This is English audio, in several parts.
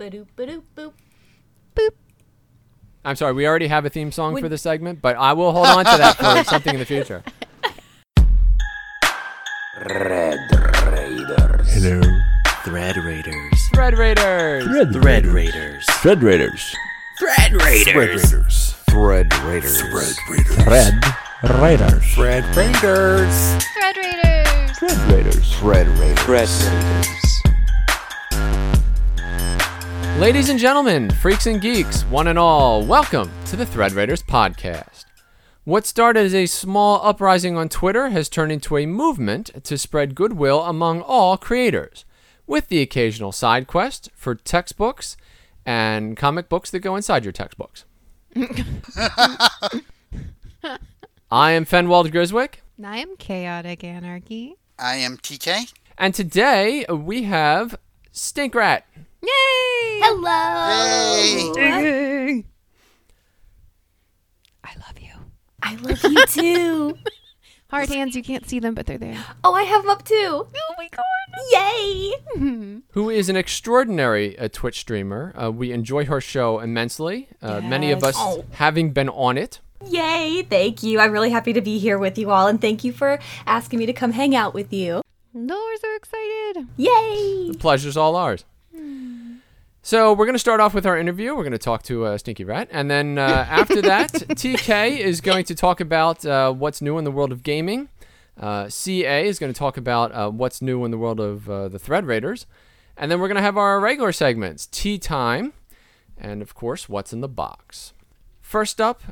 Ba-doop, ba-doop, boop. Boop. I'm sorry, we already have a theme song for this segment, but I will hold on to that for something in the future. Red Raiders. Hello. Thread Raiders. Thread Raiders. Thread Raiders. Thread Raiders. Thread Raiders. Thread Raiders. Thread Raiders. Thread Raiders. Thread Raiders. Thread Raiders. Thread Raiders. Thread Raiders. Thread Raiders. Ladies and gentlemen, freaks and geeks, one and all, welcome to the Thread Raiders podcast. What started as a small uprising on Twitter has turned into a movement to spread goodwill among all creators, with the occasional side quest for textbooks and comic books that go inside your textbooks. I am Fenwald Griswick, I am chaotic anarchy. I am TK. and today we have Stinkrat. Yay! Hello. Yay! I love you. I love you too. Hard hands, you can't see them, but they're there. oh, I have them up too. Oh my god. Yay! who is an extraordinary uh, Twitch streamer. Uh, we enjoy her show immensely. Uh, Many of us Oh. having been on it. Yay! Thank you. I'm really happy to be here with you all, and thank you for asking me to come hang out with you. No, we're so excited. Yay! The pleasure's all ours. So we're going to start off with our interview. We're going to talk to uh, Stinky Rat, and then uh, after that, TK is going to talk about uh, what's new in the world of gaming. Uh, CA is going to talk about uh, what's new in the world of uh, the Thread Raiders, and then we're going to have our regular segments: Tea Time, and of course, what's in the box. First up,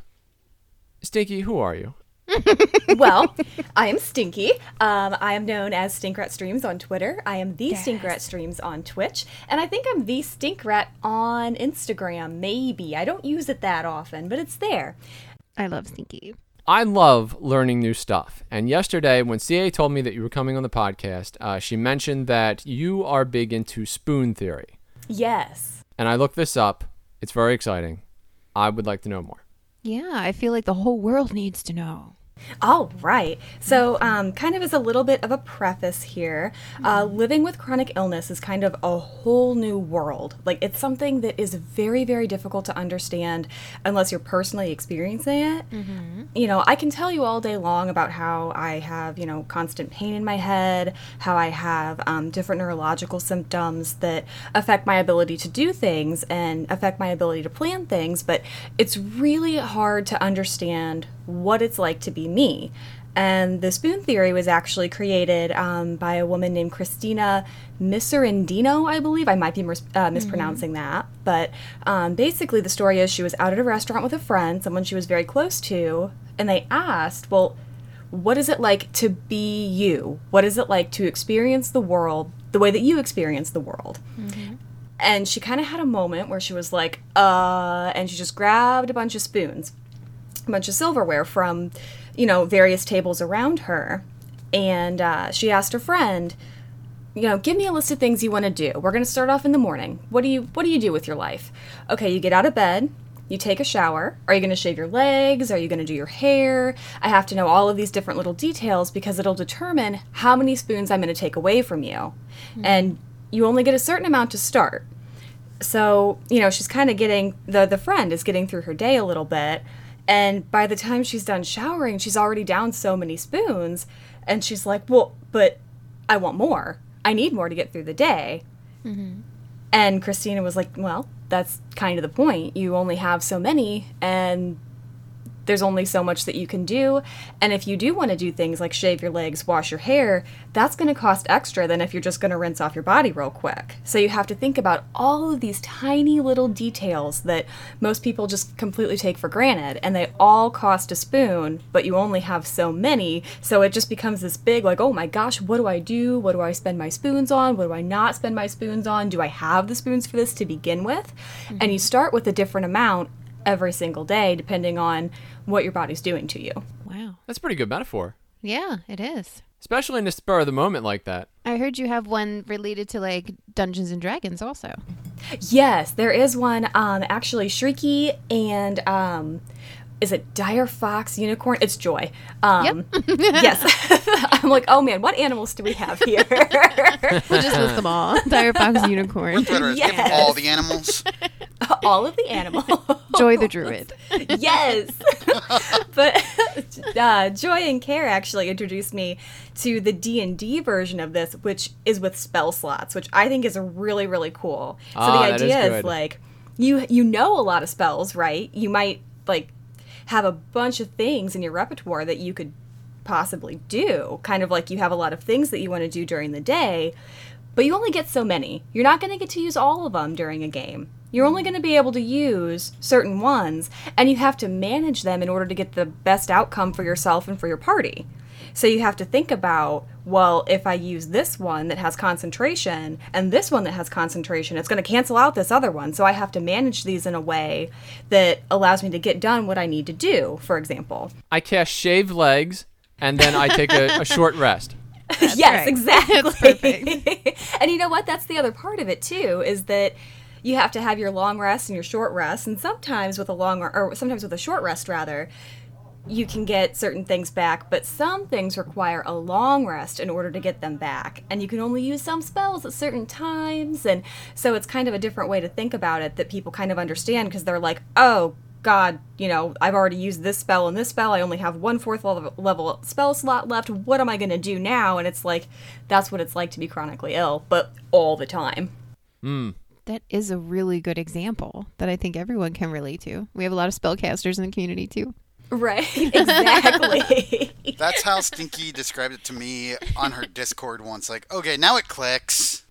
Stinky, who are you? well, I am Stinky. Um, I am known as Stinkrat Streams on Twitter. I am the Stinkrat Streams on Twitch, and I think I'm the Stinkrat on Instagram. Maybe I don't use it that often, but it's there. I love Stinky. I love learning new stuff. And yesterday, when CA told me that you were coming on the podcast, uh, she mentioned that you are big into spoon theory. Yes. And I looked this up. It's very exciting. I would like to know more. Yeah, I feel like the whole world needs to know. All right. So, um, kind of as a little bit of a preface here, uh, living with chronic illness is kind of a whole new world. Like, it's something that is very, very difficult to understand unless you're personally experiencing it. You know, I can tell you all day long about how I have, you know, constant pain in my head, how I have um, different neurological symptoms that affect my ability to do things and affect my ability to plan things, but it's really hard to understand what it's like to be me. And the spoon theory was actually created um, by a woman named Christina Miserandino, I believe. I might be mis- uh, mispronouncing that. But um, basically, the story is she was out at a restaurant with a friend, someone she was very close to, and they asked, Well, what is it like to be you? What is it like to experience the world the way that you experience the world? And she kind of had a moment where she was like, uh, and she just grabbed a bunch of spoons, bunch of silverware from, you know, various tables around her. And uh, she asked her friend, you know, give me a list of things you want to do. We're going to start off in the morning. What do you What do you do with your life? Okay, you get out of bed. You take a shower. Are you going to shave your legs? Are you going to do your hair? I have to know all of these different little details because it'll determine how many spoons I'm going to take away from you. And you only get a certain amount to start. So, you know, she's kind of getting the the friend is getting through her day a little bit, and by the time she's done showering, she's already down so many spoons, and she's like, "Well, but I want more. I need more to get through the day." Mm-hmm. And Christina was like, "Well, that's kind of the point. You only have so many, and there's only so much that you can do. And if you do want to do things like shave your legs, wash your hair, that's going to cost extra than if you're just going to rinse off your body real quick. So you have to think about all of these tiny little details that most people just completely take for granted. And they all cost a spoon, but you only have so many. So it just becomes this big, like, oh my gosh, what do I do? What do I spend my spoons on? What do I not spend my spoons on? Do I have the spoons for this to begin with? And you mm-hmm. start with a different amount every single day depending on what your body's doing to you. Wow. That's a pretty good metaphor, Yeah, it is. especially in a spur of the moment like that. I heard you have one related to like Dungeons and Dragons also. Yes, there is one. Um, actually, Shrieky and um, is it dire fox unicorn? It's Joy. Um, yes. I'm like, oh man, what animals do we have here? We'll just list them all. Dire fox, unicorn, Twitter is give Yes. all the animals. All of the animals. Joy the druid. yes. but uh, Joy and Care actually introduced me to the D and D version of this, which is with spell slots, which I think is really really cool. So Ah, the that is idea is, good. like you you know a lot of spells, right? You might like have a bunch of things in your repertoire that you could possibly do, kind of like you have a lot of things that you want to do during the day, but you only get so many. You're not going to get to use all of them during a game. You're only going to be able to use certain ones, and you have to manage them in order to get the best outcome for yourself and for your party. So you have to think about, well, if I use this one that has concentration and this one that has concentration, it's going to cancel out this other one. So I have to manage these in a way that allows me to get done what I need to do, for example. I cast shaved legs, and then I take a, a short rest. yes, right. exactly. and you know what? That's the other part of it too. Is that you have to have your long rest and your short rest, and sometimes with a long or sometimes with a short rest rather, you can get certain things back, but some things require a long rest in order to get them back. And you can only use some spells at certain times. And so it's kind of a different way to think about it that people kind of understand because they're like, oh, God, you know, I've already used this spell and this spell. I only have one fourth level, level spell slot left. What am I going to do now? And it's like, that's what it's like to be chronically ill, but all the time. Hmm. That is a really good example that I think everyone can relate to. We have a lot of spellcasters in the community too. Right, exactly. That's how Stinky described it to me on her Discord once. Like, okay, now it clicks.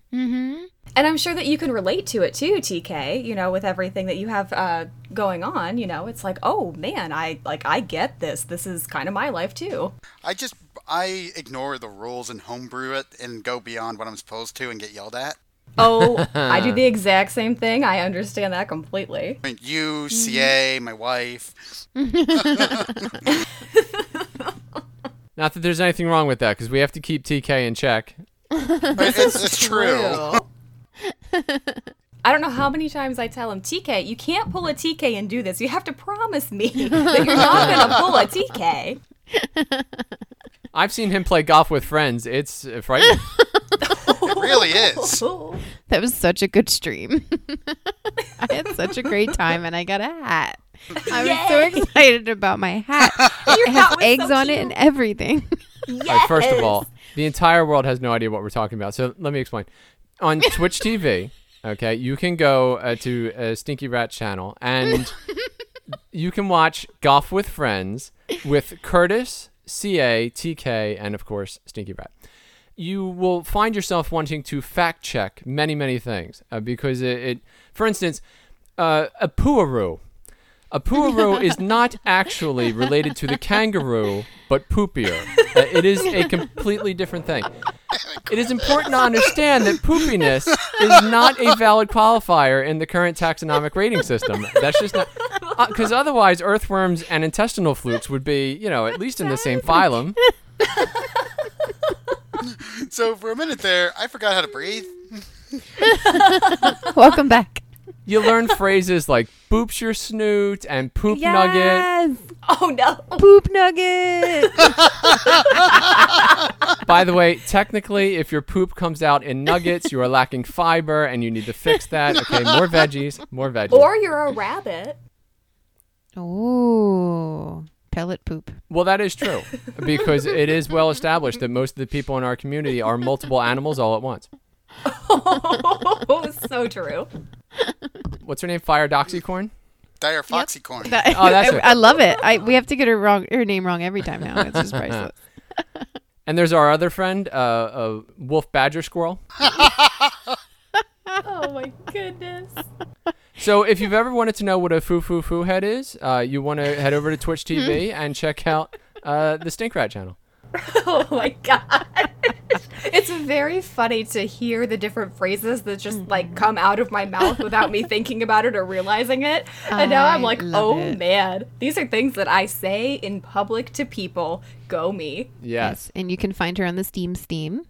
And I'm sure that you can relate to it too, TK. You know, with everything that you have uh, going on, you know, it's like, oh man, I like I get this. This is kind of my life too. I just I ignore the rules and homebrew it and go beyond what I'm supposed to and get yelled at. Oh, I do the exact same thing. I understand that completely. I you, CA, my wife. Not that there's anything wrong with that, because we have to keep TK in check. It's, it's true. I don't know how many times I tell him, TK, you can't pull a TK and do this. You have to promise me that you're not going to pull a TK. I've seen him play golf with friends. It's uh, frightening. It really is. That was such a good stream. I had such a great time and I got a hat. I was so excited about my hat. Your It has eggs so on it and everything. All right, first of all, the entire world has no idea what we're talking about. So let me explain. On Twitch TV, okay, you can go uh, to uh, Stinky Rat channel and you can watch Golf with Friends with Curtis, CA, TK, and of course Stinky Rat. You will find yourself wanting to fact check many, many things uh, because it, it, for instance, uh, a puaroo. A puaroo is not actually related to the kangaroo, but poopier. Uh, it is a completely different thing. It is important to understand that poopiness is not a valid qualifier in the current taxonomic rating system. That's just not because otherwise earthworms and intestinal flukes would be, you know, at least in the same phylum. So for a minute there, I forgot how to breathe. Welcome back. You learn phrases like "boops your snoot" and "poop nugget." Yes! Oh no. Poop nugget. By the way, technically, if your poop comes out in nuggets, you are lacking fiber, and you need to fix that. Okay, more veggies, more veggies. Or you're a rabbit. Ooh, pellet poop. Well, that is true because it is well established that most of the people in our community are multiple animals all at once. Oh, so true. What's her name? Fire Doxycorn? Dire Foxycorn. That- Oh, that's it. I love it. I we have to get her wrong, her name wrong every time now. It's just priceless. And there's our other friend, uh, uh, Wolf Badger Squirrel. Oh my goodness. So if you've ever wanted to know what a foo foo foo head is, uh, you want to head over to Twitch TV and check out uh, the Stink Rat channel. Oh my god. It's very funny to hear the different phrases that just like come out of my mouth without me thinking about it or realizing it. And now I'm I like, love oh it. man, these are things that I say in public to people. Go me. Yes. And you can find her on the Steam Steam.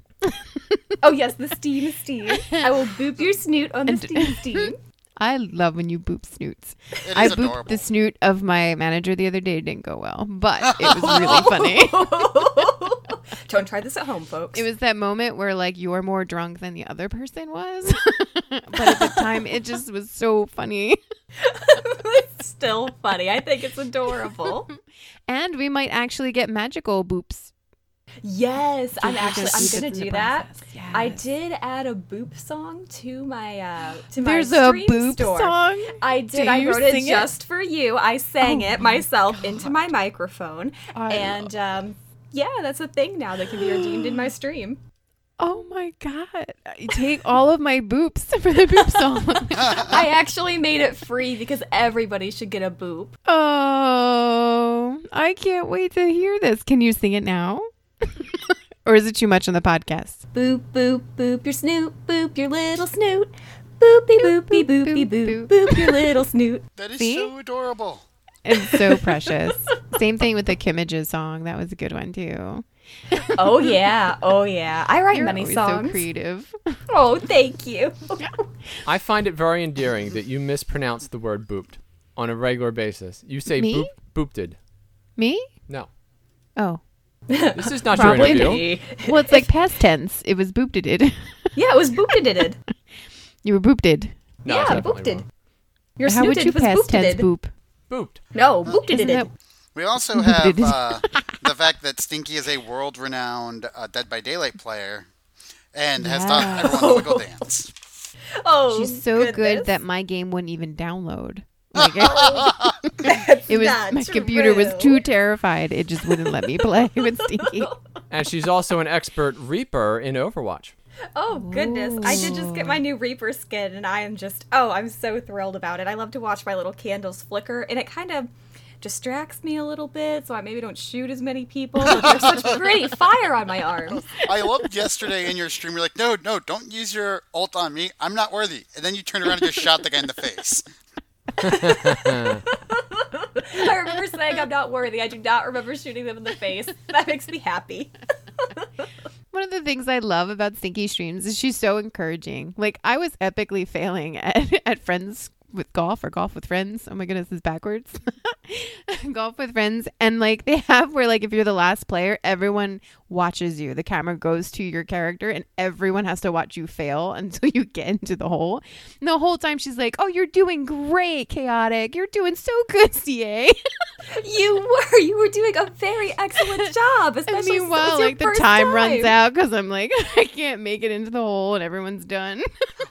Oh yes, the steam steam. I will boop your snoot on the steam steam. I love when you boop snoots. It I is booped adorable. the snoot of my manager the other day. It didn't go well, but it was really funny. Don't try this at home, folks. It was that moment where like you're more drunk than the other person was. but at the time it just was so funny. it's still funny. I think it's adorable. And we might actually get magical boops. Yes, I'm actually I'm gonna do that. process. I did add a boop song to my uh to my There's a stream boop store. song. I Do did. I you wrote it sing it? just for you. I sang Oh it my myself into my microphone, I and um, yeah, that's a thing now that can be redeemed in my stream. Oh my god! Take all of my boops for the boop song. I actually made it free because everybody should get a boop. oh, I can't wait to hear this. Can you sing it now? Or is it too much on the podcast? Boop boop boop your snoot, boop your little snoot. Boopy boopy boop, boopy boop, boop boop. boop your little snoot. That is See? so adorable. It's so precious. Same thing with the Kimages song. That was a good one too. Oh yeah, oh yeah. I write You're many songs. so creative. Oh, thank you. I find it very endearing that you mispronounce the word booped on a regular basis. You say Me? boop boopted. Me? No. Oh. This is not your Probably interview. me. Well, it's like past tense. It was booped it. Yeah, it was booped. You were booped it. No, yeah, it's definitely booped. wrong. Your How would snooted you was past tense booped. boop? Booped. No, booped Isn't that We also have uh, the fact that Stinky is a world-renowned uh, Dead by Daylight player, and has taught everyone the wiggle dance. Oh, She's so good goodness. that my game wouldn't even download. Like, oh, That's it was not my computer was too terrified. It just wouldn't let me play with Stinky. And she's also an expert reaper in Overwatch. Oh goodness! I did just get my new Reaper skin, and I am just oh, I'm so thrilled about it. I love to watch my little candles flicker, and it kind of distracts me a little bit, so I maybe don't shoot as many people. There's such pretty fire on my arms. I loved yesterday in your stream. You're like, no, no, don't use your ult on me. I'm not worthy. And then you turned around and just shot the guy in the face. I remember saying I'm not worthy. I do not remember shooting them in the face. That makes me happy. One of the things I love about Stinky streams is she's so encouraging. Like I was epically failing at, at friends with golf or golf with friends. Oh my goodness, it's backwards. golf with friends. And like they have where like if you're the last player, everyone watches you. The camera goes to your character and everyone has to watch you fail until you get into the hole. And the whole time she's like, Oh, you're doing great, chaotic. You're doing so good, CA. You were you were doing a very excellent job. And Especially since meanwhile, it's like the first time, runs out because I'm like, I can't make it into the hole and everyone's done.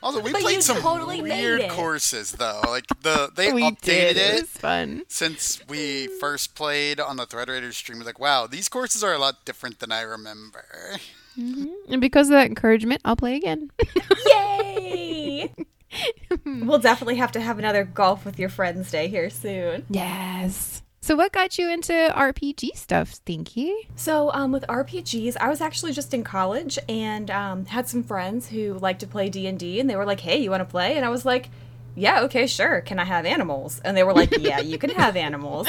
Also, we But played some totally weird courses though. Like the they we updated did. It it was fun. since we first played on the Thread Raiders stream. Like, wow, these courses are a lot different than I remember. And because of that encouragement, I'll play again. Yay! we'll definitely have to have another golf with your friends day here soon. yes. So, what got you into RPG stuff, Stinky? So, um, with RPGs, I was actually just in college and um, had some friends who like to play D and D, and they were like, "Hey, you want to play?" And I was like, "Yeah, okay, sure. Can I have animals?" And they were like, "Yeah, you can have animals."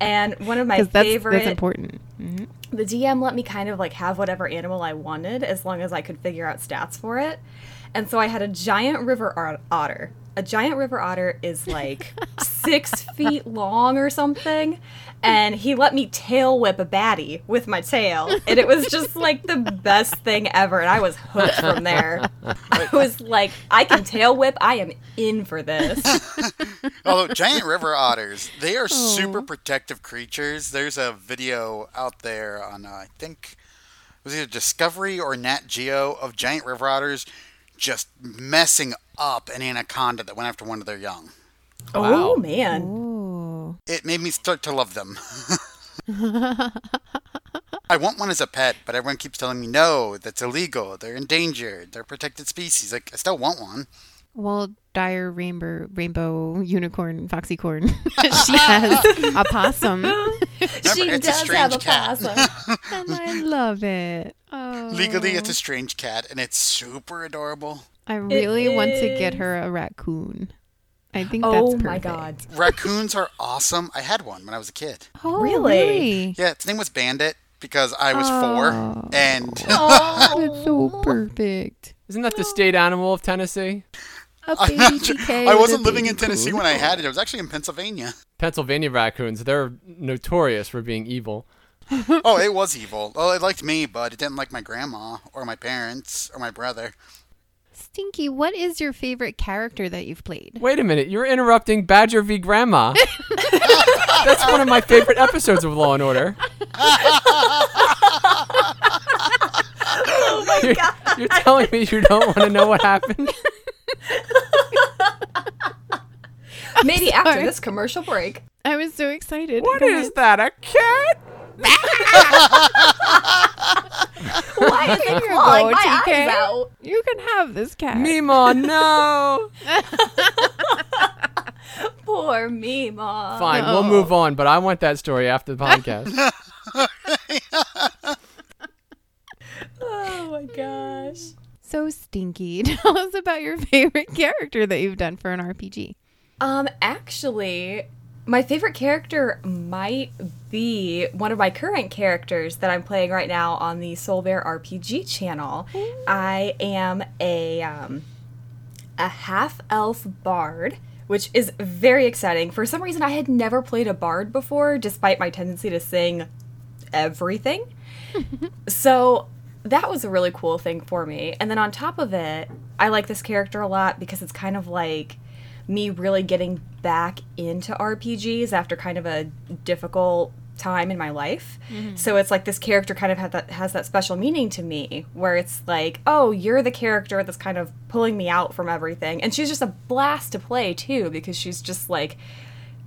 And one of my that's, favorite, that's important. Mhm. the DM let me kind of like have whatever animal I wanted as long as I could figure out stats for it. And so I had a giant river otter. A giant river otter is like six feet long or something. And he let me tail whip a baddie with my tail. And it was just like the best thing ever. And I was hooked from there. I was like, I can tail whip. I am in for this. Although giant river otters, they are super protective creatures. There's a video out there on uh, I think it was either Discovery or Nat Geo of giant river otters just messing up an anaconda that went after one of their young. Oh, man. Ooh. It made me start to love them. I want one as a pet, but everyone keeps telling me no, that's illegal. They're endangered. They're protected species. Like I still want one. Well, dire rainbow, rainbow unicorn, foxycorn. she has a possum, She it's a does have strange a cat. possum. and I love it. Oh, Legally, it's a oh. strange cat, and it's super adorable. I really want to get her a raccoon. I think Oh that's my perfect. god. Raccoons are awesome. I had one when I was a kid. Oh, Really? really? Yeah, its name was Bandit because I was Oh. four, and That's so perfect. Isn't that the state animal of Tennessee? A I'm not sure- I wasn't a living in Tennessee coon. when I had it. I was actually in Pennsylvania. Pennsylvania raccoons, they're notorious for being evil. Oh, it was evil. Oh, it liked me, but it didn't like my grandma or my parents or my brother. Stinky, what is your favorite character that you've played? Wait a minute, you're interrupting Badger v Grandma. That's one of my favorite episodes of Law and Order. Oh my You're, god. you're telling me you don't want to know what happened? Maybe after this commercial break. I was so excited. What Go is ahead. that? A cat? Why is it you clawing go, my TK. eyes out? You can have this cat. Mima, no. Poor Mima. Fine, we'll move on, but I want that story after the podcast. Oh my gosh. So stinky. Tell us about your favorite character that you've done for an RPG. Um, actually, my favorite character might be one of my current characters that I'm playing right now on the Soul Bear RPG channel. I am a um, a half elf bard, which is very exciting. For some reason, I had never played a bard before, despite my tendency to sing everything. so that was a really cool thing for me. And then on top of it, I like this character a lot because it's kind of like me really getting back into RPGs after kind of a difficult time in my life. Mm-hmm. So it's like this character kind of had that has that special meaning to me where it's like, "Oh, you're the character that's kind of pulling me out from everything." And she's just a blast to play too because she's just like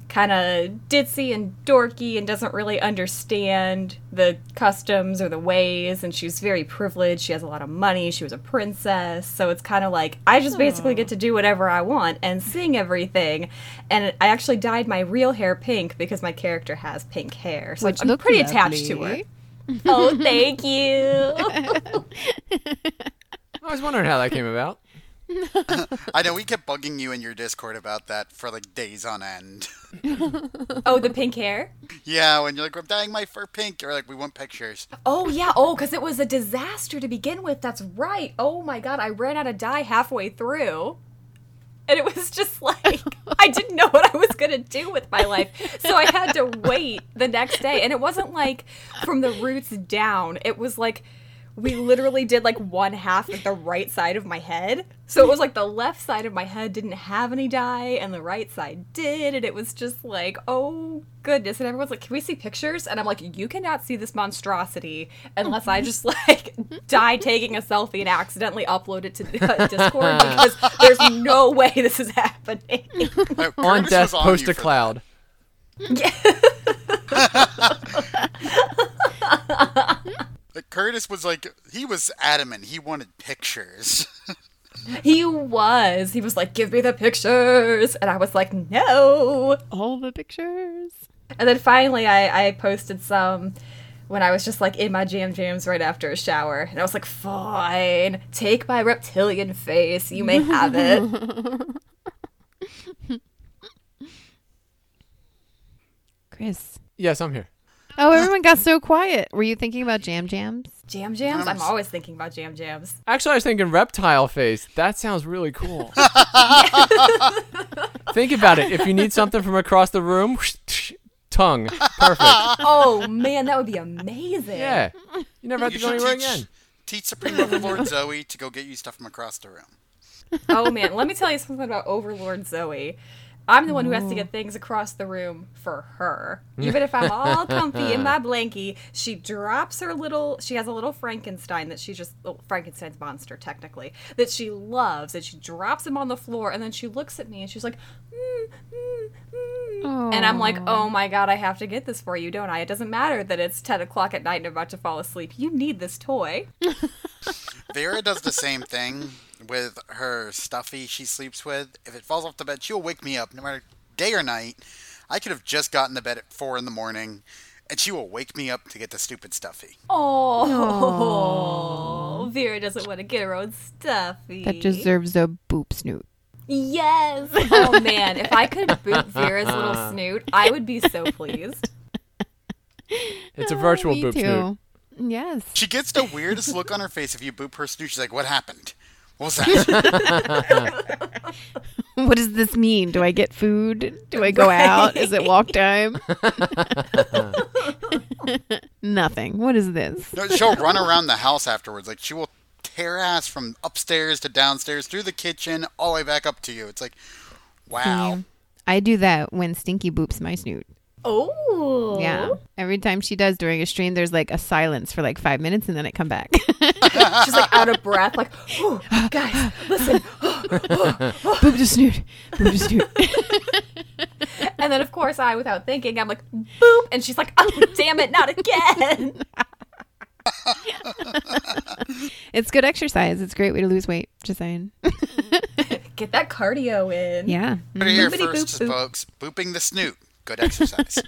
kind of ditzy and dorky and doesn't really understand the customs or the ways and she's very privileged. She has a lot of money. She was a princess. So it's kind of like i just basically get to do whatever i want and sing everything. And i actually dyed my real hair pink because my character has pink hair. So Which i'm look pretty attached to her. oh thank you. I was wondering how that came about. I know we kept bugging you in your Discord about that for like days on end. oh the pink hair yeah, when you're like, I'm dyeing my fur pink, you're like, we want pictures. Oh yeah, oh because it was a disaster to begin with. That's right. Oh my god, I ran out of dye halfway through, and it was just like I didn't know what I was gonna do with my life, so I had to wait the next day. And it wasn't like from the roots down. It was like we literally did like one half of the right side of my head. So it was like the left side of my head didn't have any dye and the right side did. And it was just like, oh goodness. And everyone's like, can we see pictures? And I'm like, you cannot see this monstrosity unless I just like die taking a selfie and accidentally upload it to uh, Discord because there's no way this is happening. On Curtis death, was post you a cloud. that. Like, Curtis was like, he was adamant. He wanted pictures. he was. He was like, give me the pictures. And I was like, no. All the pictures. And then finally, I, I posted some when I was just like in my jam jams right after a shower. And I was like, fine, take my reptilian face. You may have it. Chris. Yes, I'm here. Oh, everyone got so quiet. Were you thinking about jam jams? jam jams? Um, I'm always thinking about jam jams. Actually, I was thinking reptile face. That sounds really cool. Think about it. If you need something from across the room, tongue. Perfect. Oh man, that would be amazing. Yeah. You never have to You go should anywhere teach, again. teach Supreme Overlord Zoe to go get you stuff from across the room. Oh man, let me tell you something about Overlord Zoe. I'm the one who has to get things across the room for her. Even if I'm all comfy in my blankie, she drops her little. She has a little Frankenstein that she just well, Frankenstein's monster technically that she loves, and she drops him on the floor, and then she looks at me and she's like, mm, mm, mm. and I'm like, oh my god, I have to get this for you, don't I? It doesn't matter that it's 10 o'clock at night and I'm about to fall asleep. You need this toy. Vera does the same thing with her stuffy she sleeps with. If it falls off the bed, she'll wake me up no matter day or night. I could have just gotten to bed at four in the morning, and she will wake me up to get the stupid stuffy. Oh, Vera doesn't want to get her own stuffy. That deserves a boop snoot. Yes. Oh man, if I could boot Vera's little snoot, I would be so pleased. It's a virtual Oh, boop too. snoot. Yes. She gets the weirdest look on her face if you boop her snoot. She's like, "What happened?" What was that? What does this mean? Do I get food? Do I go out? Is it walk time? Nothing. What is this? No, She'll run around the house afterwards. Like she will tear ass from upstairs to downstairs, through the kitchen, all the way back up to you. It's like, wow. I do that when Stinky boops my snoot. Oh. Yeah. Every time she does during a stream, there's like a silence for like five minutes and then I come back. She's like out of breath, like, "Whew, guys, listen. Boop the snoot. Boop the snoot. And then, of course, I, without thinking, I'm like, boop. And she's like, oh, damn it, not again. It's good exercise. It's a great way to lose weight. Just saying. Get that cardio in. Yeah. But here Boopity first, boop boop. folks, booping the snoot. Good exercise.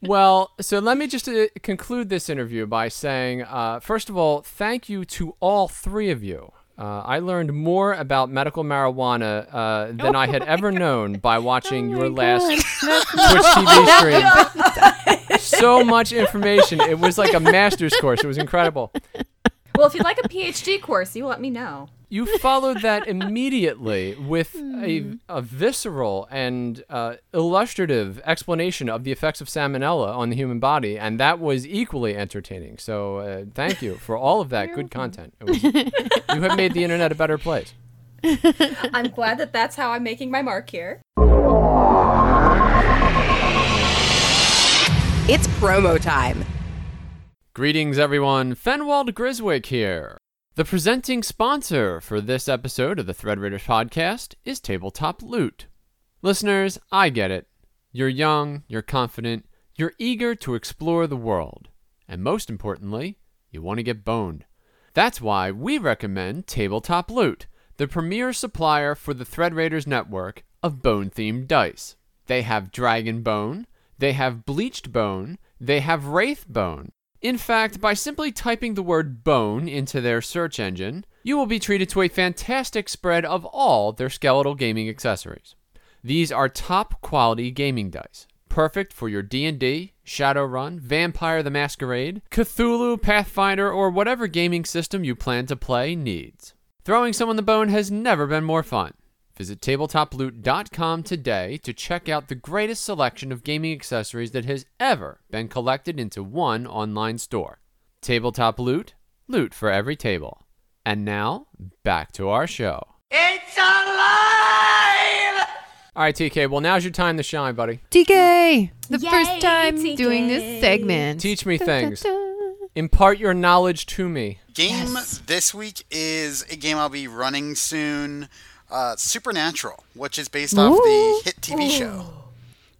Well, so let me just uh, conclude this interview by saying, uh, first of all, thank you to all three of you. Uh, I learned more about medical marijuana uh, than I had ever known by watching your last Twitch TV stream. so much information. It was like a master's course. It was incredible. Well, if you'd like a PhD course, you let me know. You followed that immediately with a, a visceral and uh, illustrative explanation of the effects of salmonella on the human body, and that was equally entertaining. So, uh, thank you for all of that good content. It was, you have made the internet a better place. I'm glad that that's how I'm making my mark here. It's promo time. Greetings, everyone. Fenwald Griswick here. The presenting sponsor for this episode of the Thread Raiders podcast is Tabletop Loot. Listeners, I get it. You're young, you're confident, you're eager to explore the world, and most importantly, you want to get boned. That's why we recommend Tabletop Loot, the premier supplier for the Thread Raiders network of bone themed dice. They have Dragon Bone, they have Bleached Bone, they have Wraith Bone. In fact, by simply typing the word bone into their search engine, you will be treated to a fantastic spread of all their skeletal gaming accessories. These are top quality gaming dice, perfect for your D&D, Shadowrun, Vampire the Masquerade, Cthulhu, Pathfinder, or whatever gaming system you plan to play needs. Throwing someone the bone has never been more fun. Visit tabletoploot.com today to check out the greatest selection of gaming accessories that has ever been collected into one online store. Tabletop Loot, loot for every table. And now, back to our show. It's alive! All right, TK, well, now's your time to shine, buddy. TK! The Yay, first time TK. doing this segment. Teach me Da, da, things. Impart your knowledge to me. game this week is a game I'll be running soon. Uh, Supernatural, which is based off the hit TV show.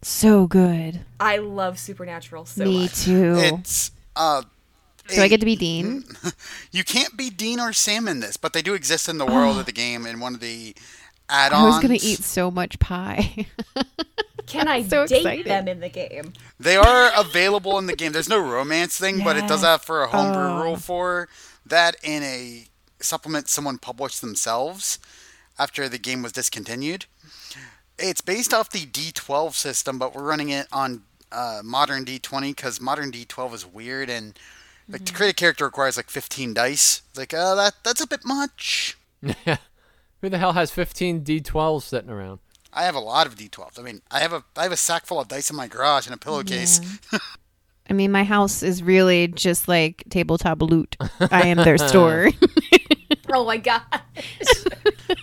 So good. I love Supernatural so Me much. too. It's uh, do I get to be Dean. You can't be Dean or Sam in this, but they do exist in the world of the game in one of the add-ons. I was gonna eat so much pie. Can I So date excited. them in the game? They are available in the game. There's no romance thing, but it does have for a homebrew Oh. rule for that in a supplement someone published themselves after the game was discontinued. It's based off the D12 system, but we're running it on uh, modern D20 because modern D12 is weird and like to create a character requires like 15 dice. It's like, uh, that that's a bit much. Who the hell has 15 D12s sitting around? I have a lot of D12s. I mean, I have a I have a sack full of dice in my garage and a pillowcase. I mean, my house is really just like tabletop loot. I am their store Oh my god.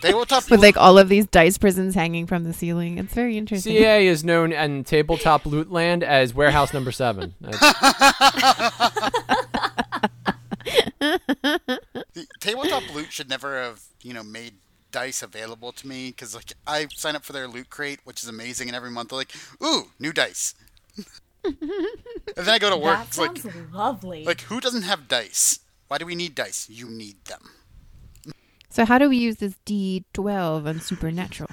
Tabletop with like all of these dice prisons hanging from the ceiling. It's very interesting. CA is known in tabletop loot land as warehouse number seven. The tabletop loot should never have you know made dice available to me because like I sign up for their loot crate, which is amazing, and every month they're like, "Ooh, new dice," and then I go to work. That It's like, lovely. like who doesn't have dice? Why do we need dice? You need them. So how do we use this D12 on Supernatural?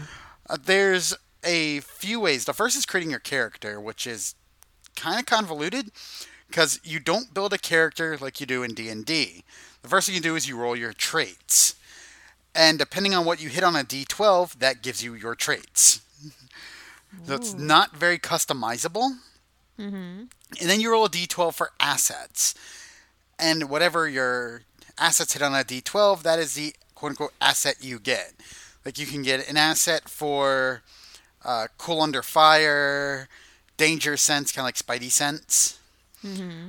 Uh, there's a few ways. The first is creating your character, which is kind of convoluted because you don't build a character like you do in D&D. The first thing you do is you roll your traits. And depending on what you hit on a D12, that gives you your traits. so it's not very customizable. And then you roll a D12 for assets. And whatever your assets hit on a d12, that is the quote unquote asset you get. Like you can get an asset for uh, cool under fire, danger sense, kind of like Spidey sense,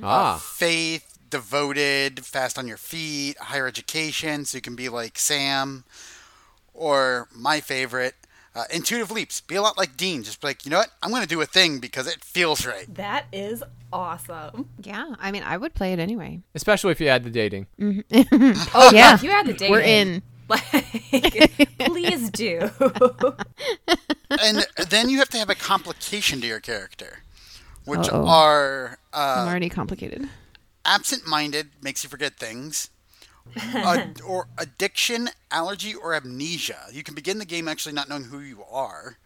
Ah, faith, devoted, fast on your feet, higher education, so you can be like Sam, or my favorite, uh, intuitive leaps. Be a lot like Dean. Just be like, you know what? I'm going to do a thing because it feels right. That is awesome. Yeah, I mean, I would play it anyway. especially if you add the dating. Mm-hmm. Oh Yeah. if you add the dating. We're in. Like, please do. and then you have to have a complication to your character, which Uh-oh. are I'm uh, already complicated. absent-minded, makes you forget things, uh, or addiction, allergy, or amnesia. You can begin the game actually not knowing who you are.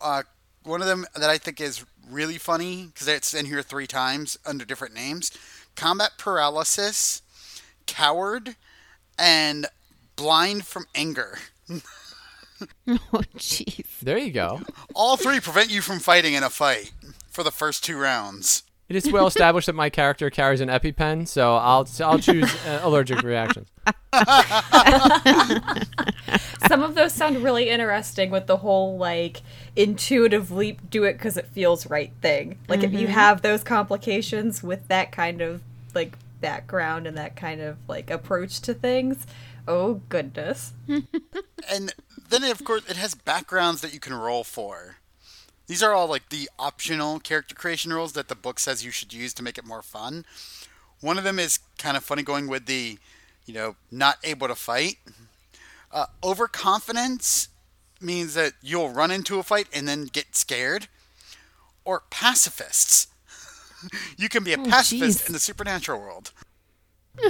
Uh, one of them that I think is really funny because it's in here three times under different names: combat paralysis, coward, and blind from anger. Oh, jeez. There you go. All three prevent you from fighting in a fight for the first two rounds. It is well established that my character carries an EpiPen, so I'll I'll choose uh, allergic reactions. Some of those sound really interesting with the whole like intuitive leap, do it because it feels right thing. Like if you have those complications with that kind of like background and that kind of like approach to things, oh goodness. and then of course it has backgrounds that you can roll for. These are all like the optional character creation rules that the book says you should use to make it more fun. One of them is kind of funny going with the, you know, not able to fight. Uh, overconfidence means that you'll run into a fight and then get scared. Or pacifists. you can be a pacifist jeez. in the supernatural world.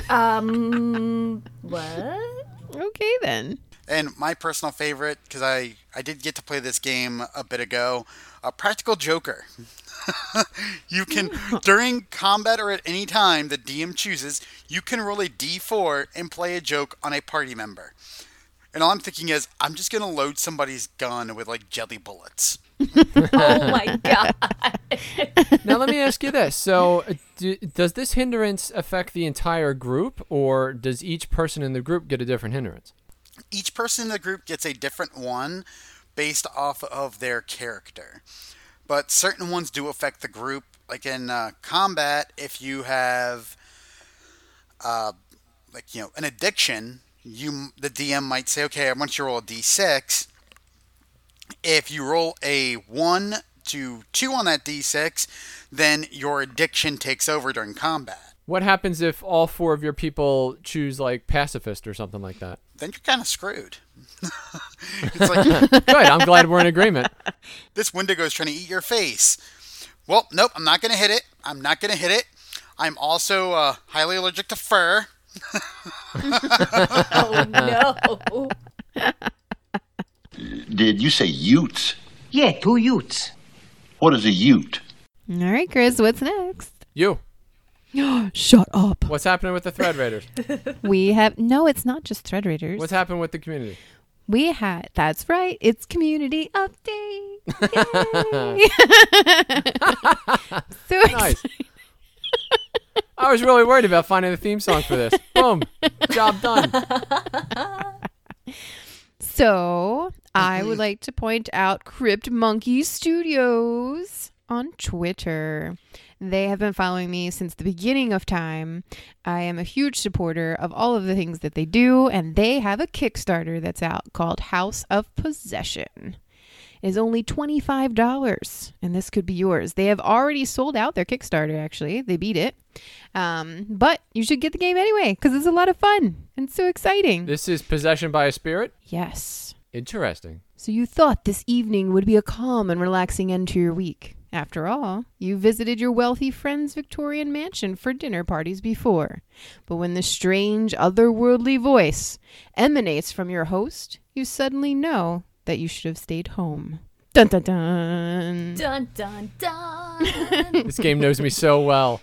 Um, what? Okay, then. And my personal favorite, because I, I did get to play this game a bit ago, a Practical Joker. you can, during combat or at any time the DM chooses, you can roll a d4 and play a joke on a party member. And all I'm thinking is, I'm just going to load somebody's gun with like jelly bullets. Oh my god. Now let me ask you this: So, uh, do, does this hindrance affect the entire group, or does each person in the group get a different hindrance? Each person in the group gets a different one based off of their character. But certain ones do affect the group. Like in uh, combat, if you have, uh, like you know, an addiction, you the DM might say, "Okay, I want you to roll a d6." If you roll a one to two on that d6, then your addiction takes over during combat. What happens if all four of your people choose like pacifist or something like that? Then you're kind of screwed. it's like Good. I'm glad we're in agreement. this Wendigo is trying to eat your face. Well, nope, I'm not going to hit it. I'm not going to hit it. I'm also uh, highly allergic to fur. Oh no. Did you say Utes? Yeah, two Utes. What is a Ute? All right, Chris, what's next? You. Shut up. What's happening with the Thread Raiders? We have no, it's not just Thread Raiders. What's happening with the community? we had that's right. It's community update. Yay. so Nice. I was really worried about finding the theme song for this. Boom. Job done. So, I would mm-hmm. like to point out Crypt Monkey Studios on Twitter. They have been following me since the beginning of time. I am a huge supporter of all of the things that they do, and they have a Kickstarter that's out called House of Possession. It is only $25, and this could be yours. They have already sold out their Kickstarter, actually. They beat it. Um, but you should get the game anyway, because it's a lot of fun and so exciting. This is Possession by a Spirit. Yes. Interesting. So you thought this evening would be a calm and relaxing end to your week. After all, you visited your wealthy friend's Victorian mansion for dinner parties before. But when the strange, otherworldly voice emanates from your host, you suddenly know that you should have stayed home. Dun dun dun. dun dun dun. This game knows me so well.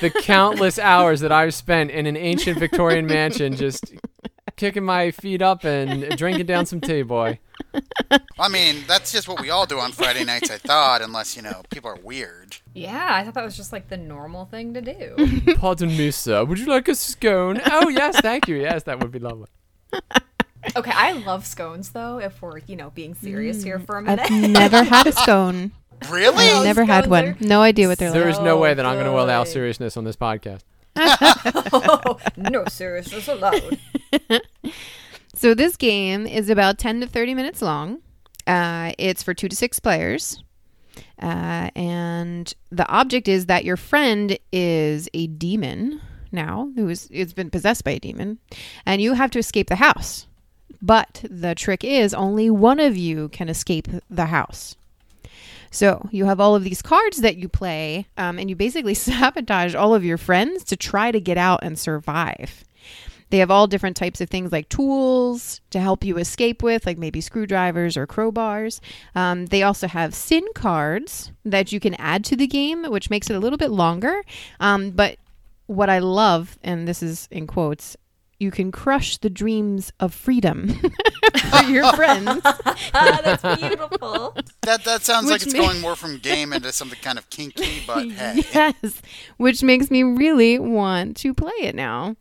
The countless hours that I've spent in an ancient Victorian mansion just kicking my feet up and drinking down some tea, boy. I mean, that's just what we all do on Friday nights, I thought, unless, you know, people are weird. Yeah, I thought that was just like the normal thing to do. Pardon me, sir. Would you like a scone? Oh, yes, thank you. Yes, that would be lovely. Okay, I love scones though. If we're you know being serious here mm, for a minute. I've never had a scone. Really? Oh, never had one. are No idea what they're There like. is no way that I'm going to allow seriousness on this podcast. oh, no seriousness allowed. So this game is about 10 to 30 minutes long. Uh, it's for two to six players. Uh, and the object is that your friend is a demon now who is it's been possessed by a demon and you have to escape the house but the trick is only one of you can escape the house so you have all of these cards that you play um, and you basically sabotage all of your friends to try to get out and survive they have all different types of things like tools to help you escape with, like maybe screwdrivers or crowbars. Um, they also have sin cards that you can add to the game, which makes it a little bit longer. Um, but what I love, and this is in quotes, you can crush the dreams of freedom for your friends. That's beautiful. That that sounds like it's may- going more from game into something kind of kinky, but hey. yes, which makes me really want to play it now.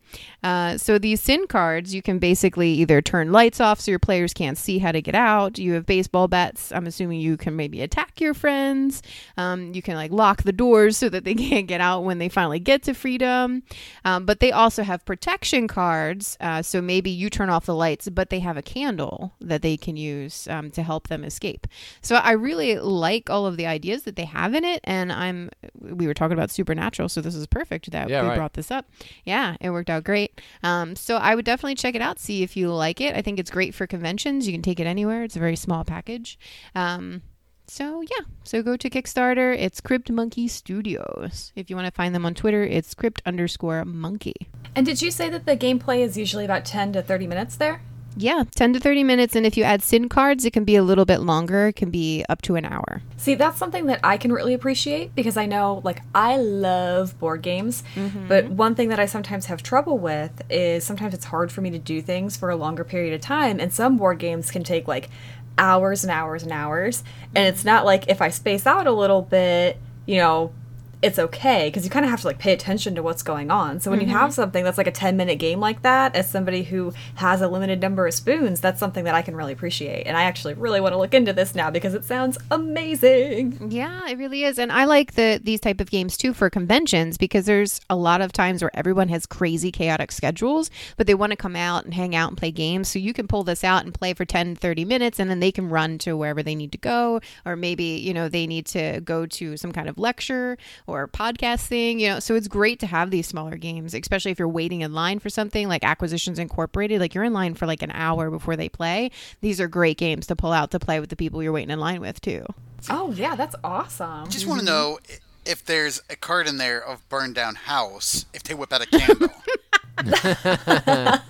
Uh, so these sin cards, you can basically either turn lights off so your players can't see how to get out. You have baseball bats. I'm assuming you can maybe attack your friends. Um, you can like lock the doors so that they can't get out when they finally get to freedom. Um, but they also have protection cards. Uh, so maybe you turn off the lights, but they have a candle that they can use um, to help them escape. So I really like all of the ideas that they have in it, and I'm. We were talking about supernatural, so this is perfect that Yeah, we right. brought this up. Yeah, it worked out great. Um, so I would definitely check it out, see if you like it. I think it's great for conventions. You can take it anywhere. It's a very small package. Um, so yeah, so go to Kickstarter. It's Crypt Monkey Studios. If you want to find them on Twitter, it's Crypt underscore Monkey. And did you say that the gameplay is usually about 10 to 30 minutes there? Yeah, 10 to 30 minutes. And if you add SIN cards, it can be a little bit longer. It can be up to an hour. See, that's something that I can really appreciate because I know, like, I love board games. Mm-hmm. But one thing that I sometimes have trouble with is sometimes it's hard for me to do things for a longer period of time. And some board games can take, like, hours and hours and hours. And mm-hmm. it's not like if I space out a little bit, you know, it's okay because you kind of have to like pay attention to what's going on. So when you have mm-hmm. something that's like a 10 minute game like that, as somebody who has a limited number of spoons, that's something that I can really appreciate. And I actually really want to look into this now because it sounds amazing. Yeah, it really is. And I like the these type of games too for conventions because there's a lot of times where everyone has crazy chaotic schedules, but they want to come out and hang out and play games. So you can pull this out and play for 10, 30 minutes and then they can run to wherever they need to go or maybe, you know, they need to go to some kind of lecture or podcast thing, you know. So it's great to have these smaller games, especially if you're waiting in line for something like Acquisitions Incorporated, like you're in line for like an hour before they play. These are great games to pull out to play with the people you're waiting in line with too. Oh, yeah, that's awesome. Just want to mm-hmm. know if there's a card in there of burned down house if they whip out a candle.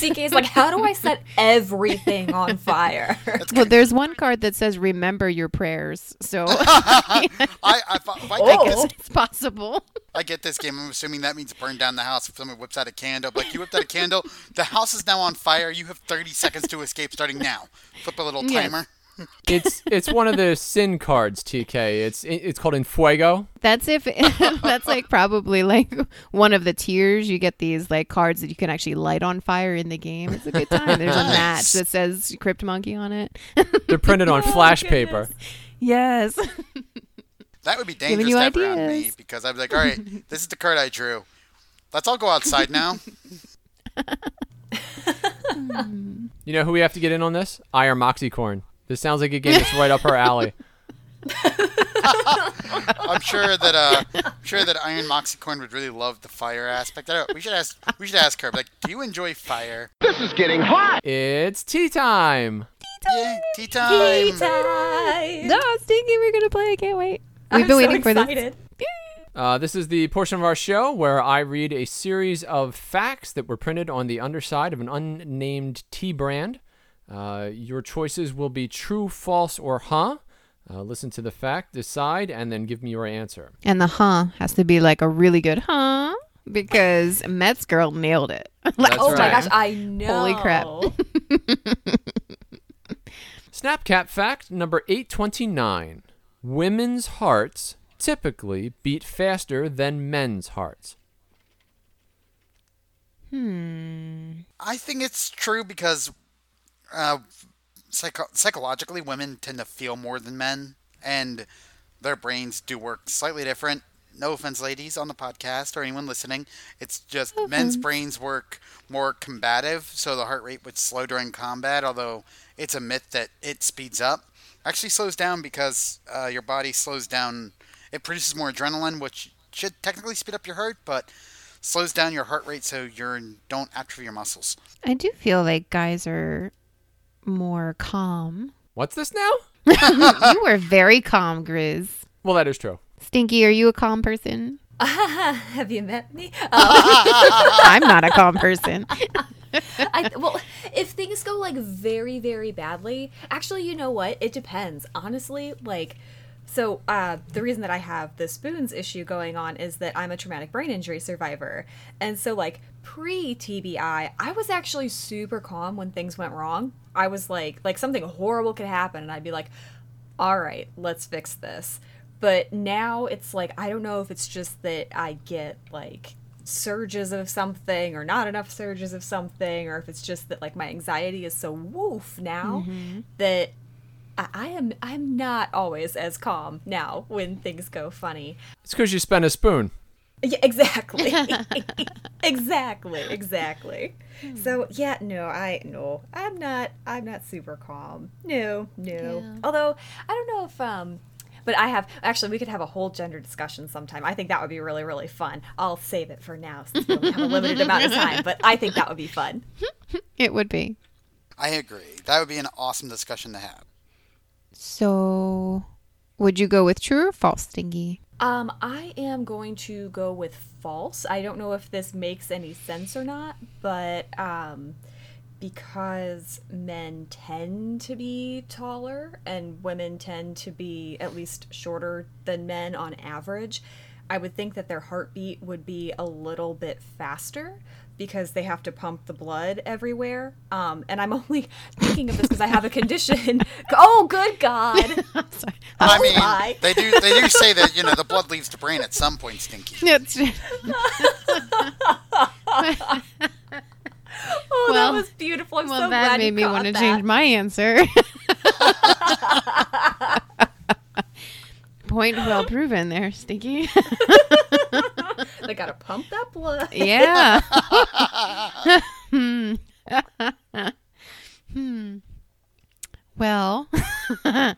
CK's like, how do I set everything on fire? Well, there's one card that says "Remember your prayers," so I, I, if I, if I take oh. this, it's possible. I get this game. I'm assuming that means burn down the house. If someone whips out a candle, like you whipped out a candle, the house is now on fire. You have 30 seconds to escape starting now. Flip a little Yes. Timer. It's it's one of the sin cards, TK. It's it's called Infuego. That's if that's like probably like one of the tiers. You get these like cards that you can actually light on fire in the game. It's a good time. There's a match that says Crypt Monkey on it. They're printed on oh flash paper. yes. That would be dangerous you to have around me because I'd be like, all right, this is the card I drew. Let's all go outside now. You know who we have to get in on this? Iron Moxiecorn. This sounds like a game that's right up her alley. I'm sure that uh, I'm sure that Iron Moxiecorn would really love the fire aspect. I don't we should ask. We should ask her. Like, do you enjoy fire? This is getting hot. It's tea time. Tea time. Yeah, tea time. Tea time. No, Stinky, we're gonna play. I can't wait. We've I'm been so waiting for this. Uh, this is the portion of our show where I read a series of facts that were printed on the underside of an unnamed tea brand. Uh, your choices will be true, false, or huh. Uh, listen to the fact, decide, and then give me your answer. And the huh has to be like a really good huh. because Mets girl nailed it. Like, That's oh my gosh, I know. Holy crap. Snapcap fact number 829. Women's hearts typically beat faster than men's hearts. Hmm. I think it's true because uh, psycho- psychologically, women tend to feel more than men, and their brains do work slightly different. No offense, ladies, on the podcast or anyone listening. It's just men's brains work more combative, so the heart rate would slow during combat, although it's a myth that it speeds up. Actually, slows down because uh, your body slows down. It produces more adrenaline, which should technically speed up your heart, but slows down your heart rate so you don't atrophy your muscles. I do feel like guys are more calm. What's this now? you were very calm, Grizz. Well, that is true. Stinky, are you a calm person? Have you met me? I'm not a calm person. I, well, if things go like very, very badly, actually, you know what? It depends. Honestly, like, so uh, the reason that I have the spoons issue going on is that I'm a traumatic brain injury survivor. And so, like, pre TBI, I was actually super calm when things went wrong. I was like, like, something horrible could happen, and I'd be like, all right, let's fix this. But now it's like, I don't know if it's just that I get like surges of something or not enough surges of something, or if it's just that like my anxiety is so woof now mm-hmm. that I, I am I'm not always as calm now when things go funny. It's because you spent a spoon. Yeah, exactly. exactly, exactly. So yeah, no, I no, I'm not. I'm not super calm. No, no. Although I don't know if um, but I have actually we could have a whole gender discussion sometime. I think that would be really really fun. I'll save it for now since we only have a limited amount of time. But I think that would be fun. It would be. I agree. That would be an awesome discussion to have. So, would you go with true or false, Stinky? Um, I am going to go with false. I don't know if this makes any sense or not, but um, because men tend to be taller and women tend to be at least shorter than men on average, I would think that their heartbeat would be a little bit faster because they have to pump the blood everywhere. Um, and I'm only thinking of this because I have a condition. oh, good God! Sorry. I mean, my. they do they do say that you know the blood leaves the brain at some point, Stinky. It's- Oh, Well- that was beautiful. I'm well, so that glad made you me want to change my answer. Point well proven there, Stinky. They gotta pump that blood. yeah. hmm. hmm. Well, uh,